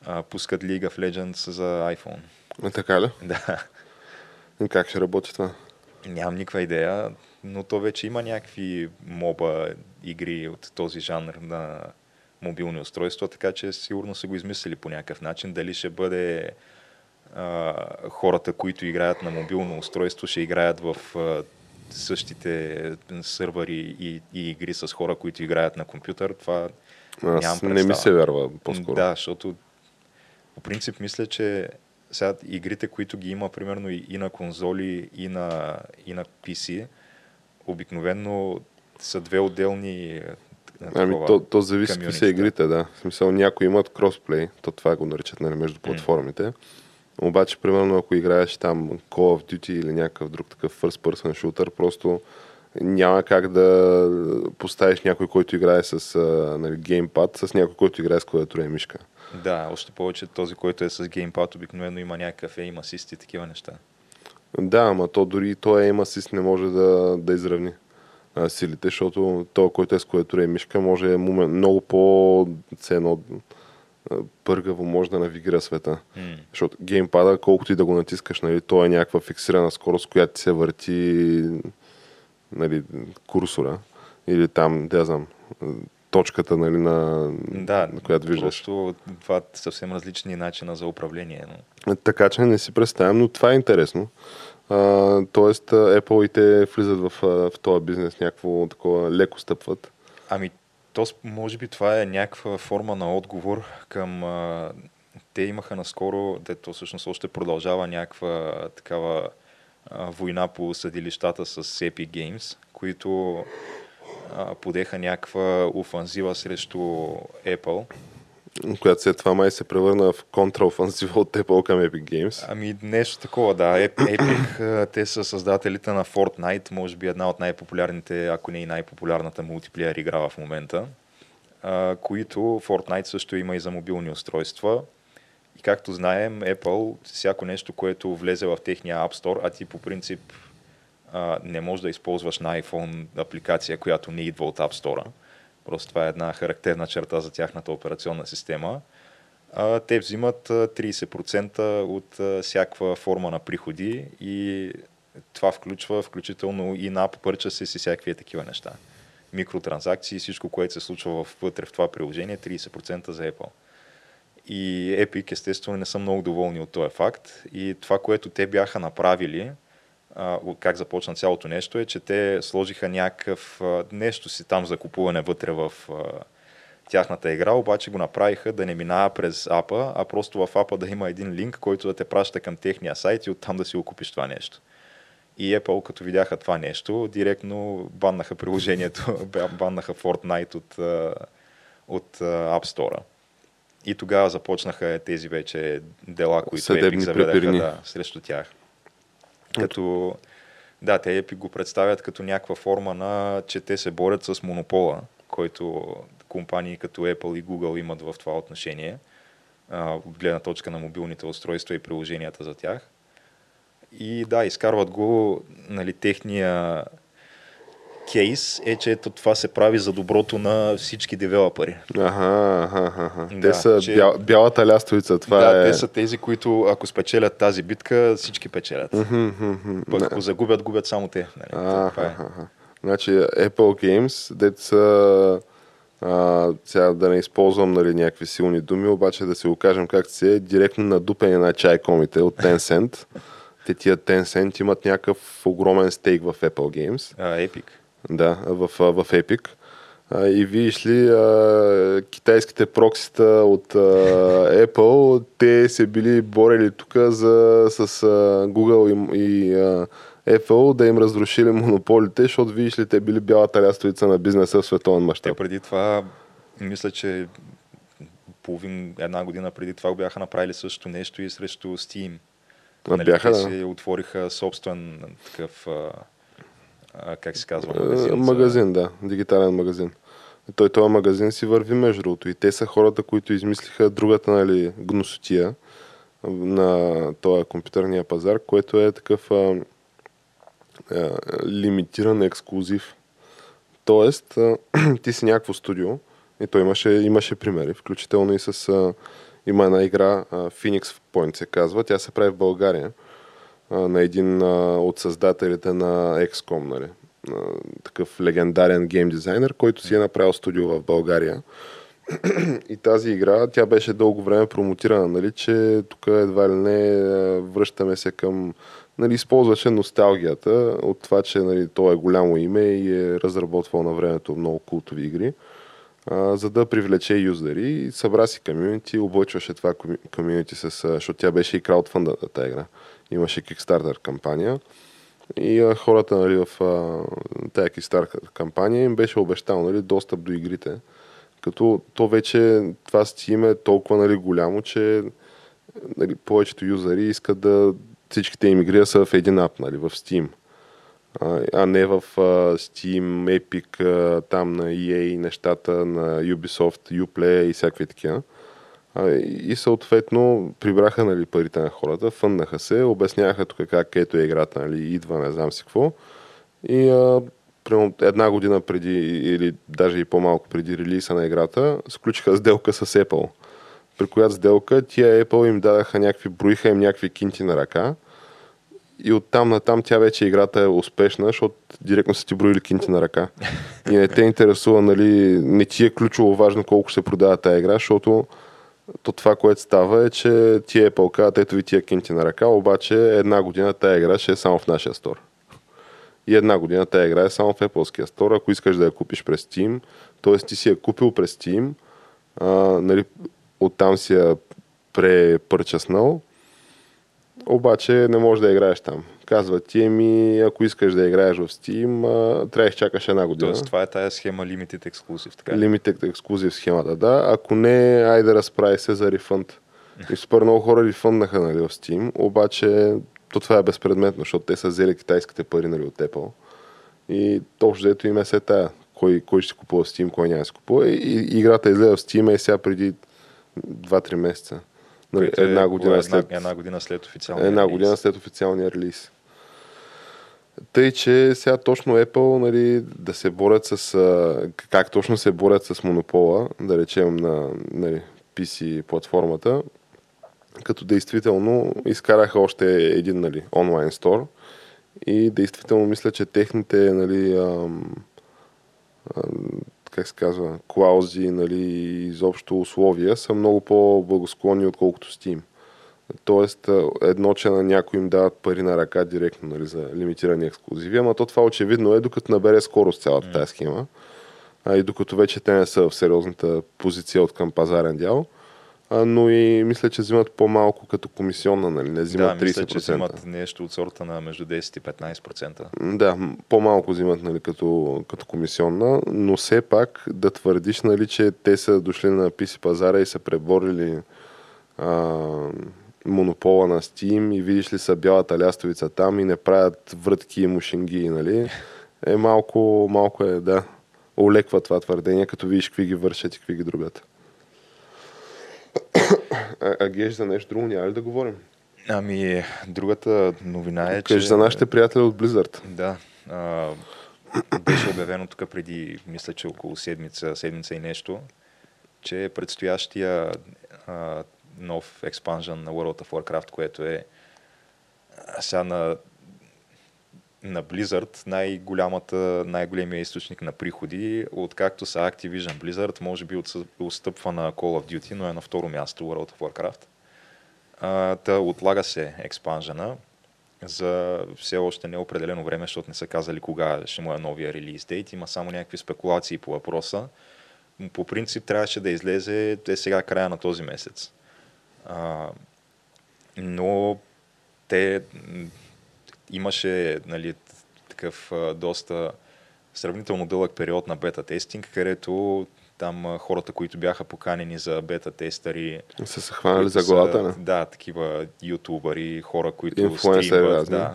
а, пускат League of Legends за iPhone. А, така ли? Да. И как ще работи това? Нямам никаква идея, но то вече има някакви моба игри от този жанр на мобилни устройства, така че сигурно са го измислили по някакъв начин. Дали ще бъде а, хората, които играят на мобилно устройство, ще играят в а, същите сървъри и, и игри с хора, които играят на компютър, това нямам Аз представа. не ми се вярва по-скоро. Да, защото по принцип мисля, че сега игрите, които ги има примерно и, и на конзоли, и на, и на PC, обикновено са две отделни е, Ами такова, то, то зависи какви са игрите, да. В смисъл някои имат кросплей, то това го наричат нали, между платформите. Обаче, примерно, ако играеш там Call of Duty или някакъв друг такъв first person shooter, просто няма как да поставиш някой, който играе с нали, геймпад, с някой, който играе с клавиатура и мишка. Да, още повече този, който е с геймпад, обикновено има някакъв aim assist и такива неща. Да, ама то дори той aim assist не може да, да изравни а, силите, защото той, който е с клавиатура и мишка, може момент, много по все едно а, пъргаво може да навигира света. М. Защото геймпада, колкото и да го натискаш, нали, то е някаква фиксирана скорост, която ти се върти нали, курсора. Или там, да знам, точката нали, на, Да, на която виждаш. просто това са съвсем различни начина за управление. Но... Така че не си представям, но това е интересно. А, тоест, Apple и те влизат в, в този бизнес някакво такова леко стъпват. Ами, то може би това е някаква форма на отговор към... Те имаха наскоро, дето всъщност още продължава някаква такава война по съдилищата с Epic Games, които подеха някаква офанзива срещу Apple. Която след това май се превърна в контраофанзива от Apple към Epic Games. Ами нещо такова, да. Epic, те са създателите на Fortnite, може би една от най-популярните, ако не и най-популярната мултиплеер игра в момента, които Fortnite също има и за мобилни устройства. И както знаем, Apple, всяко нещо, което влезе в техния App Store, а ти по принцип не можеш да използваш на iPhone апликация, която не идва от App Store. Просто това е една характерна черта за тяхната операционна система. Те взимат 30% от всякаква форма на приходи и това включва включително и на App си всякакви такива неща. Микротранзакции, всичко, което се случва вътре в това приложение, 30% за Apple. И Epic, естествено, не са много доволни от този факт. И това, което те бяха направили, как започна цялото нещо, е, че те сложиха някакъв нещо си там за купуване вътре в тяхната игра, обаче го направиха да не минава през апа, а просто в апа да има един линк, който да те праща към техния сайт и оттам да си го купиш това нещо. И Apple, като видяха това нещо, директно баннаха приложението, баннаха Fortnite от, от App Store. И тогава започнаха тези вече дела, които Epic заведаха да, срещу тях. Като, да, те Epic го представят като някаква форма на, че те се борят с монопола, който компании като Apple и Google имат в това отношение, от гледна точка на мобилните устройства и приложенията за тях. И да, изкарват го, нали, техния кейс е, че ето това се прави за доброто на всички девелопери. Ага, ага, ага. Да, те са че... бял, бялата лястовица. Това да, е... те са тези, които ако спечелят тази битка, всички печелят. Пък ако загубят, губят само те. Нали? Ага, това е. Значи Apple Games, деца а, сега да не използвам нали, някакви силни думи, обаче да се го кажем как се е, директно надупени на чайкомите от Tencent. Те тия Tencent имат някакъв огромен стейк в Apple Games. А, Epic. Да, в, в Epic. А, и видиш ли, а, китайските проксита от а, Apple, те се били борели тук за, с а, Google и, и а, Apple да им разрушили монополите, защото видиш ли, те били бялата лястовица на бизнеса в световен мащаб. Те преди това, мисля, че половин една година преди това бяха направили също нещо и срещу Steam. А, нали, бяха, те да. си отвориха собствен такъв а, как се казва? Е, магазин, магазин да, дигитален магазин. Той този магазин си върви между другото. И те са хората, които измислиха другата нали, гносотия на този компютърния пазар, което е такъв а, а, лимитиран ексклюзив. Тоест, а, ти си някакво студио и той имаше, имаше примери, включително и с а, има една игра, а, Phoenix Point се казва, тя се прави в България на един от създателите на XCOM, нали? Такъв легендарен гейм дизайнер, който си е направил студио в България. И тази игра, тя беше дълго време промотирана, нали, че тук едва ли не връщаме се към нали, използваше носталгията от това, че нали, то е голямо име и е разработвал на времето много култови игри, а, за да привлече юзери. Събра си комьюнити, облъчваше това комьюнити с... защото тя беше и краудфанда на тази игра имаше Kickstarter кампания и а, хората нали, в а, тази Kickstarter кампания им беше обещал нали, достъп до игрите. Като то вече това Steam е толкова нали, голямо, че нали, повечето юзери искат да всичките им игри са в един ап, нали, в Steam. А, а не в а, Steam, Epic, а, там на EA, нещата на Ubisoft, Uplay и всякакви такива. И съответно прибраха нали, парите на хората, фъннаха се, обясняваха тук как ето е играта, нали, идва не знам си какво. И а, примерно една година преди, или даже и по-малко преди релиза на играта, сключиха сделка с Apple. При която сделка тия Apple им дадаха някакви, броиха им някакви кинти на ръка. И оттам натам тя вече играта е успешна, защото директно са ти броили кинти на ръка. И не те интересува, нали, не ти е ключово важно колко се продава тази игра, защото то това, което става е, че ти е казват, ето ви тия кинти на ръка, обаче една година тази игра ще е само в нашия стор. И една година тази игра е само в Apple стор. Ако искаш да я купиш през Steam, т.е. ти си я купил през Steam, а, нали, оттам си я препърчаснал, обаче не можеш да играеш там. Казват ти, ми, ако искаш да играеш в Steam, трябва да чакаш една година. Тоест, това е тая схема Limited Exclusive, така? Limited Exclusive схемата, да. Ако не, айде разправи се за рефънд. И супер много хора рефънднаха нали, в Steam, обаче то това е безпредметно, защото те са взели китайските пари нали, от Apple. И точно взето им е се тая. Кой, кой ще купува Steam, кой няма да се купува. И, и играта излезе в Steam е сега преди 2-3 месеца. Нали, е една, година една, след, една година след официалния една релиз. година след официалния релиз. Тъй, че сега точно Apple нали, да се борят с... Как точно се борят с монопола, да речем на нали, PC платформата, като действително изкараха още един нали, онлайн стор и действително мисля, че техните нали, ам, ам, как се казва, клаузи, нали, изобщо условия са много по-благосклонни, отколкото Steam. Тоест, едно, че на някой им дават пари на ръка директно нали, за лимитирани ексклюзиви, ама то това очевидно е, докато набере скорост цялата тази схема, а и докато вече те не са в сериозната позиция от към пазарен дял, но и мисля, че взимат по-малко като комисионна, нали, не Да, взимат 30%. мисля, че взимат нещо от сорта на между 10 и 15%. Да, по-малко взимат нали, като, като комисионна, но все пак да твърдиш, нали, че те са дошли на PC пазара и са преборили а, монопола на Steam и видиш ли са бялата лястовица там и не правят врътки и мушинги, нали, е малко, малко е, да, олеква това твърдение, като видиш какви ги вършат и какви ги дробят. А, а геш за нещо друго няма ли да говорим? Ами, другата новина е, че... Кажеш за нашите приятели от Blizzard. Да. А, беше обявено тук преди, мисля, че около седмица, седмица и нещо, че предстоящия а, нов експанжен на World of Warcraft, което е сега на, на Blizzard най-голямата, най-големия източник на приходи, откакто са Activision Blizzard, може би отс- отстъпва на Call of Duty, но е на второ място World of Warcraft. А, та отлага се експанжена за все още неопределено време, защото не са казали кога ще му е новия релиз дейт. Има само някакви спекулации по въпроса. По принцип трябваше да излезе е сега края на този месец. А, но те имаше нали, такъв доста сравнително дълъг период на бета тестинг, където там хората, които бяха поканени за бета тестъри, Са се хванали за главата, не? Да, такива ютубъри, хора, които Инфлуенсъри стримват. разни. Да.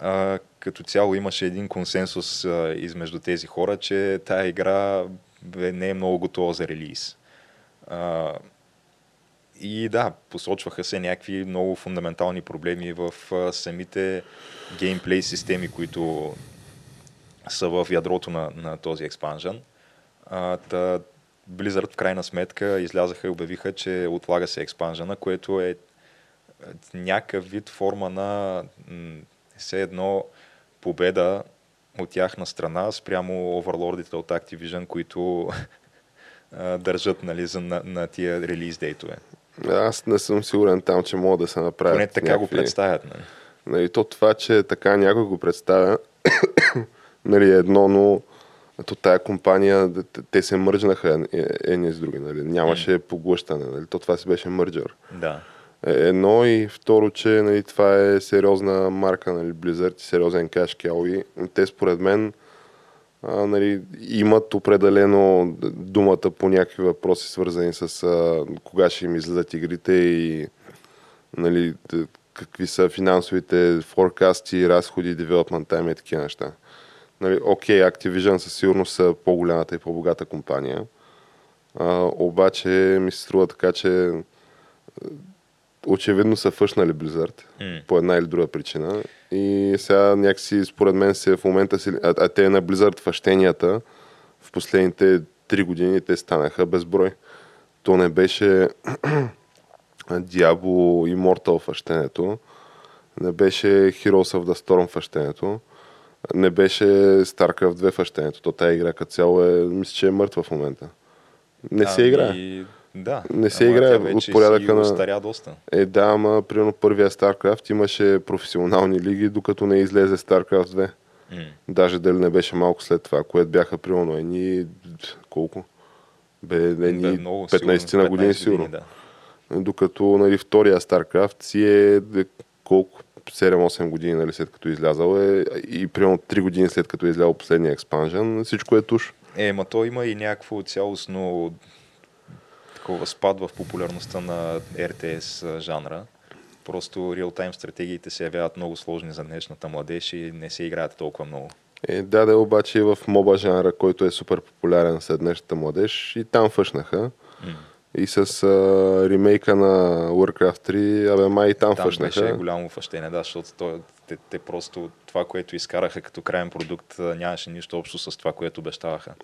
А, като цяло имаше един консенсус а, измежду тези хора, че тая игра бе, не е много готова за релиз. А, и да, посочваха се някакви много фундаментални проблеми в а, самите геймплей системи, които са в ядрото на, на този експанжен. А, Blizzard в крайна сметка излязаха и обявиха, че отлага се експанжена, което е е някакъв вид форма на все едно победа от тяхна страна спрямо оверлордите от Activision, които държат нали, за, на, на тия релиз дейтове. Аз не съм сигурен там, че могат да се направят. Поне така го някакви- представят. Нали. Нали, то това, че така някой го представя, нали, е едно, но то тая компания, те се мържнаха е- едни с други, нали. Нямаше поглъщане, нали. То това си беше мърджър. Да. Е, Едно и второ, че нали, това е сериозна марка, нали, Blizzard, и сериозен каш кял и те според мен а, нали, имат определено думата по някакви въпроси, свързани с а, кога ще им излизат игрите и нали, какви са финансовите форкасти, разходи, development time и такива неща. Нали, окей, Activision със сигурност са по-голямата и по-богата компания, а, обаче ми се струва така, че очевидно са фъшнали Blizzard М. по една или друга причина. И сега някакси, според мен, се в момента си... А, а те на Blizzard фъщенията в последните три години те станаха безброй. То не беше Diablo Immortal фъщенето, не беше Heroes of the Storm фъщенето, не беше StarCraft 2 фъщенето. То тази игра като цяло е, мисля, че е мъртва в момента. Не се Ами, играе. Да. Не се играе от порядъка на- остаря доста. Е, да, ама примерно първия StarCraft имаше професионални лиги, докато не излезе StarCraft 2. М. Даже дали не беше малко след това, което бяха примерно едни... Колко? Бе, едни Да, много 15 сигурно, на години 15 сигурно. да. Докато нали, втория StarCraft си е де, колко? 7-8 години нали, след като е излязъл е, и примерно 3 години след като е излязъл последния експанжен, всичко е туш. Е, ма то има и някакво цялостно такова спад в популярността на RTS жанра. Просто реал-тайм стратегиите се явяват много сложни за днешната младеж и не се играят толкова много. Е, да, да, обаче и в моба жанра, който е супер популярен сред днешната младеж, и там фъшнаха. Mm. И с а, ремейка на Warcraft 3, абе май и там, Там фъшнаха. беше голямо фъщение, да, защото то, те, те просто това, което изкараха като крайен продукт, нямаше нищо общо с това, което обещаваха.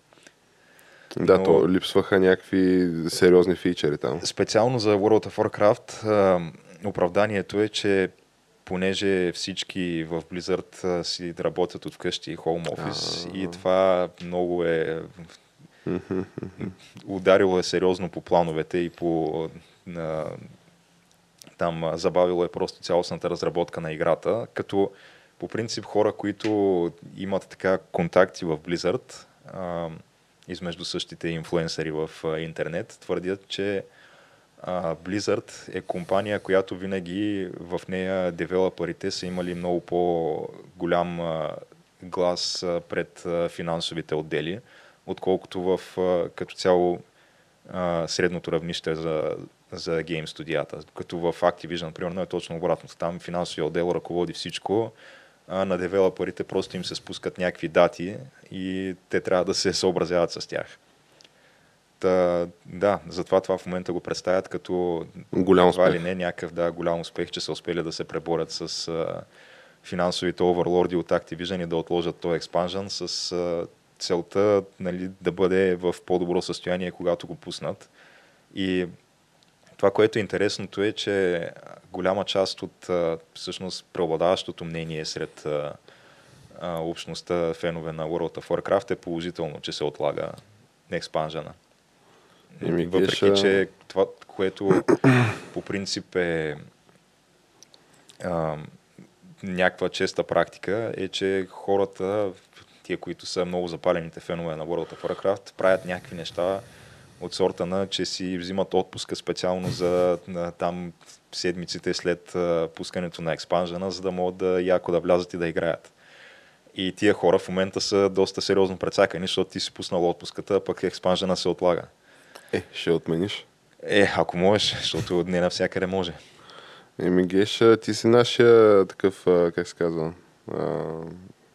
Да, но- то липсваха някакви сериозни фичери там. Специално за World of Warcraft а, оправданието е, че понеже всички в Blizzard си работят от вкъщи, home office, А. и това много е ударило е сериозно по плановете и по а, там забавило е просто цялостната разработка на играта, като по принцип хора, които имат така контакти в Blizzard, а, измежду същите инфлуенсъри в интернет, твърдят, че Blizzard е компания, която винаги в нея девелоперите са имали много по-голям глас пред финансовите отдели, отколкото в като цяло средното равнище за, за гейм студията. Като в Activision, примерно, е точно обратното. Там финансовия отдел ръководи всичко, а на девелоперите просто им се спускат някакви дати и те трябва да се съобразяват с тях. Та, да, затова това в момента го представят като Голям едва ли успех. не някакъв да, голям успех, че са успели да се преборят с а, финансовите оверлорди от Activision и да отложат този експанжен с а, целта нали, да бъде в по-добро състояние, когато го пуснат. И това, което е интересното е, че голяма част от всъщност преобладаващото мнение сред общността фенове на World of Warcraft е положително, че се отлага експанжена. Еми, Въпреки, че това, което по принцип е а, някаква честа практика, е, че хората, тия, които са много запалените фенове на World of Warcraft, правят някакви неща от сорта на, че си взимат отпуска специално за там седмиците след пускането на експанжена, за да могат да яко да влязат и да играят. И тия хора в момента са доста сериозно прецакани, защото ти си пуснал отпуската, а пък експанжена се отлага. Е, ще отмениш. Е, ако можеш, защото не навсякъде може. Еми, Геш, ти си нашия такъв, как се казва,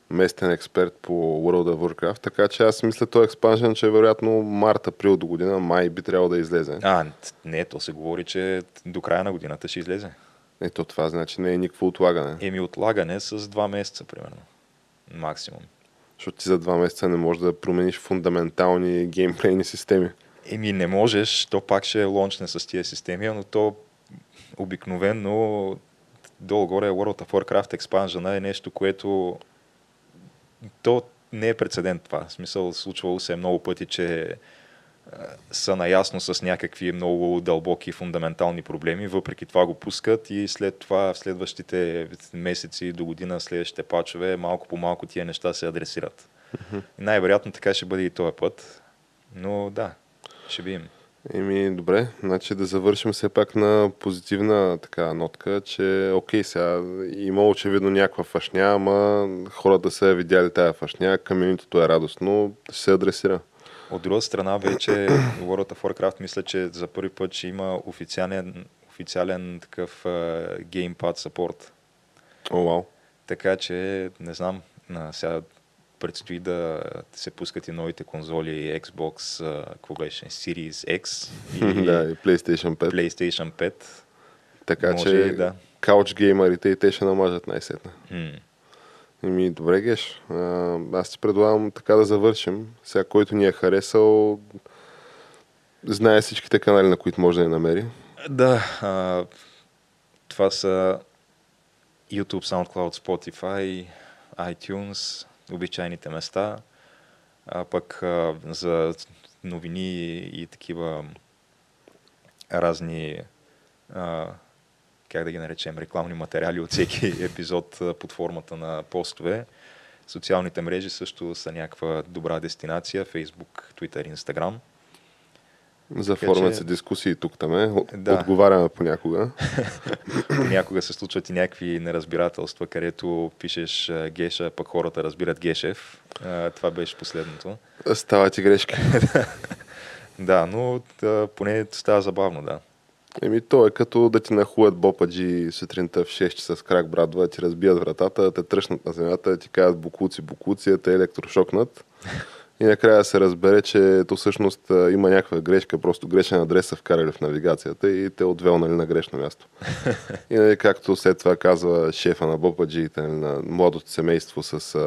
местен експерт по World of Warcraft, така че аз мисля този експанжен, че вероятно март-април до година, май би трябвало да излезе. А, не, то се говори, че до края на годината ще излезе. Ето това значи не е никакво отлагане. Еми отлагане с два месеца, примерно. Максимум. Защото ти за два месеца не можеш да промениш фундаментални геймплейни системи. Еми не можеш, то пак ще лончне с тия системи, но то обикновено долу-горе World of Warcraft Expansion е нещо, което то не е прецедент това. В смисъл, случвало се е много пъти, че а, са наясно с някакви много дълбоки фундаментални проблеми, въпреки това го пускат и след това в следващите месеци до година, следващите пачове, малко по малко тия неща се адресират. Най-вероятно така ще бъде и този път, но да, ще видим. Еми, добре, значи да завършим все пак на позитивна така нотка, че окей, сега има очевидно някаква фашня, ама хората са видяли тая фашня, камионитето е радостно, ще се адресира. От друга страна, вече World of Warcraft мисля, че за първи път ще има официален, официален такъв uh, геймпад сапорт. О, вау. Така че, не знам, на, сега предстои да се пускат и новите конзоли Xbox, какво беше, Series X и да, и PlayStation 5. PlayStation 5. така може че да. кауч геймерите и те ще намажат най-сетне. М. Еми, добре, Геш. Аз ти предлагам така да завършим. Сега, който ни е харесал, знае всичките канали, на които може да ни намери. Да, а, това са YouTube, SoundCloud, Spotify, iTunes, обичайните места. А пък а, за новини и такива разни, а, как да ги наречем, рекламни материали от всеки епизод под формата на постове. Социалните мрежи също са някаква добра дестинация. Facebook, Twitter, Instagram. Заформят че- се дискусии тук там, е. Да. отговаряме понякога. Понякога се случват и някакви неразбирателства, където пишеш Геша, пък хората разбират Гешев. Това беше последното. Стават и грешки. Да, но а, поне става забавно, да. Еми, то е като да ти нахуят бопаджи сутринта в 6 часа с крак брадва, ти разбият вратата, да те тръщнат на земята, да ти кажат букуци, букуци, да те електрошокнат. И накрая се разбере, че то всъщност има някаква грешка, просто грешен адрес са вкарали в навигацията и те отвелнали на грешно място. И нали, както след това казва шефа на бопаджиите, нали, на младото семейство с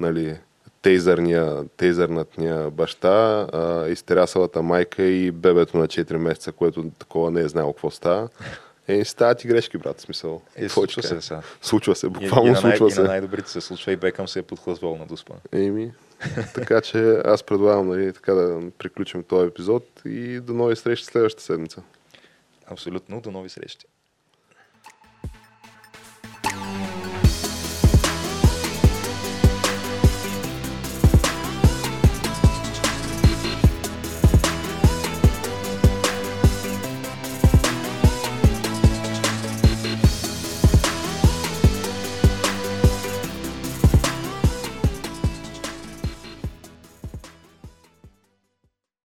нали, тейзърния, тейзърнатния баща, а, изтерясалата майка и бебето на 4 месеца, което такова не е знаел какво става. Е, стават и грешки, брат, смисъл. Е, случва се сега. Случва се, И, и, буквално на, най- случва и на най-добрите се случва и Бекъм се е подхлъзвал на дуспа. Еми, така че аз предлагам нали, така да приключим този епизод и до нови срещи следващата седмица. Абсолютно. До нови срещи.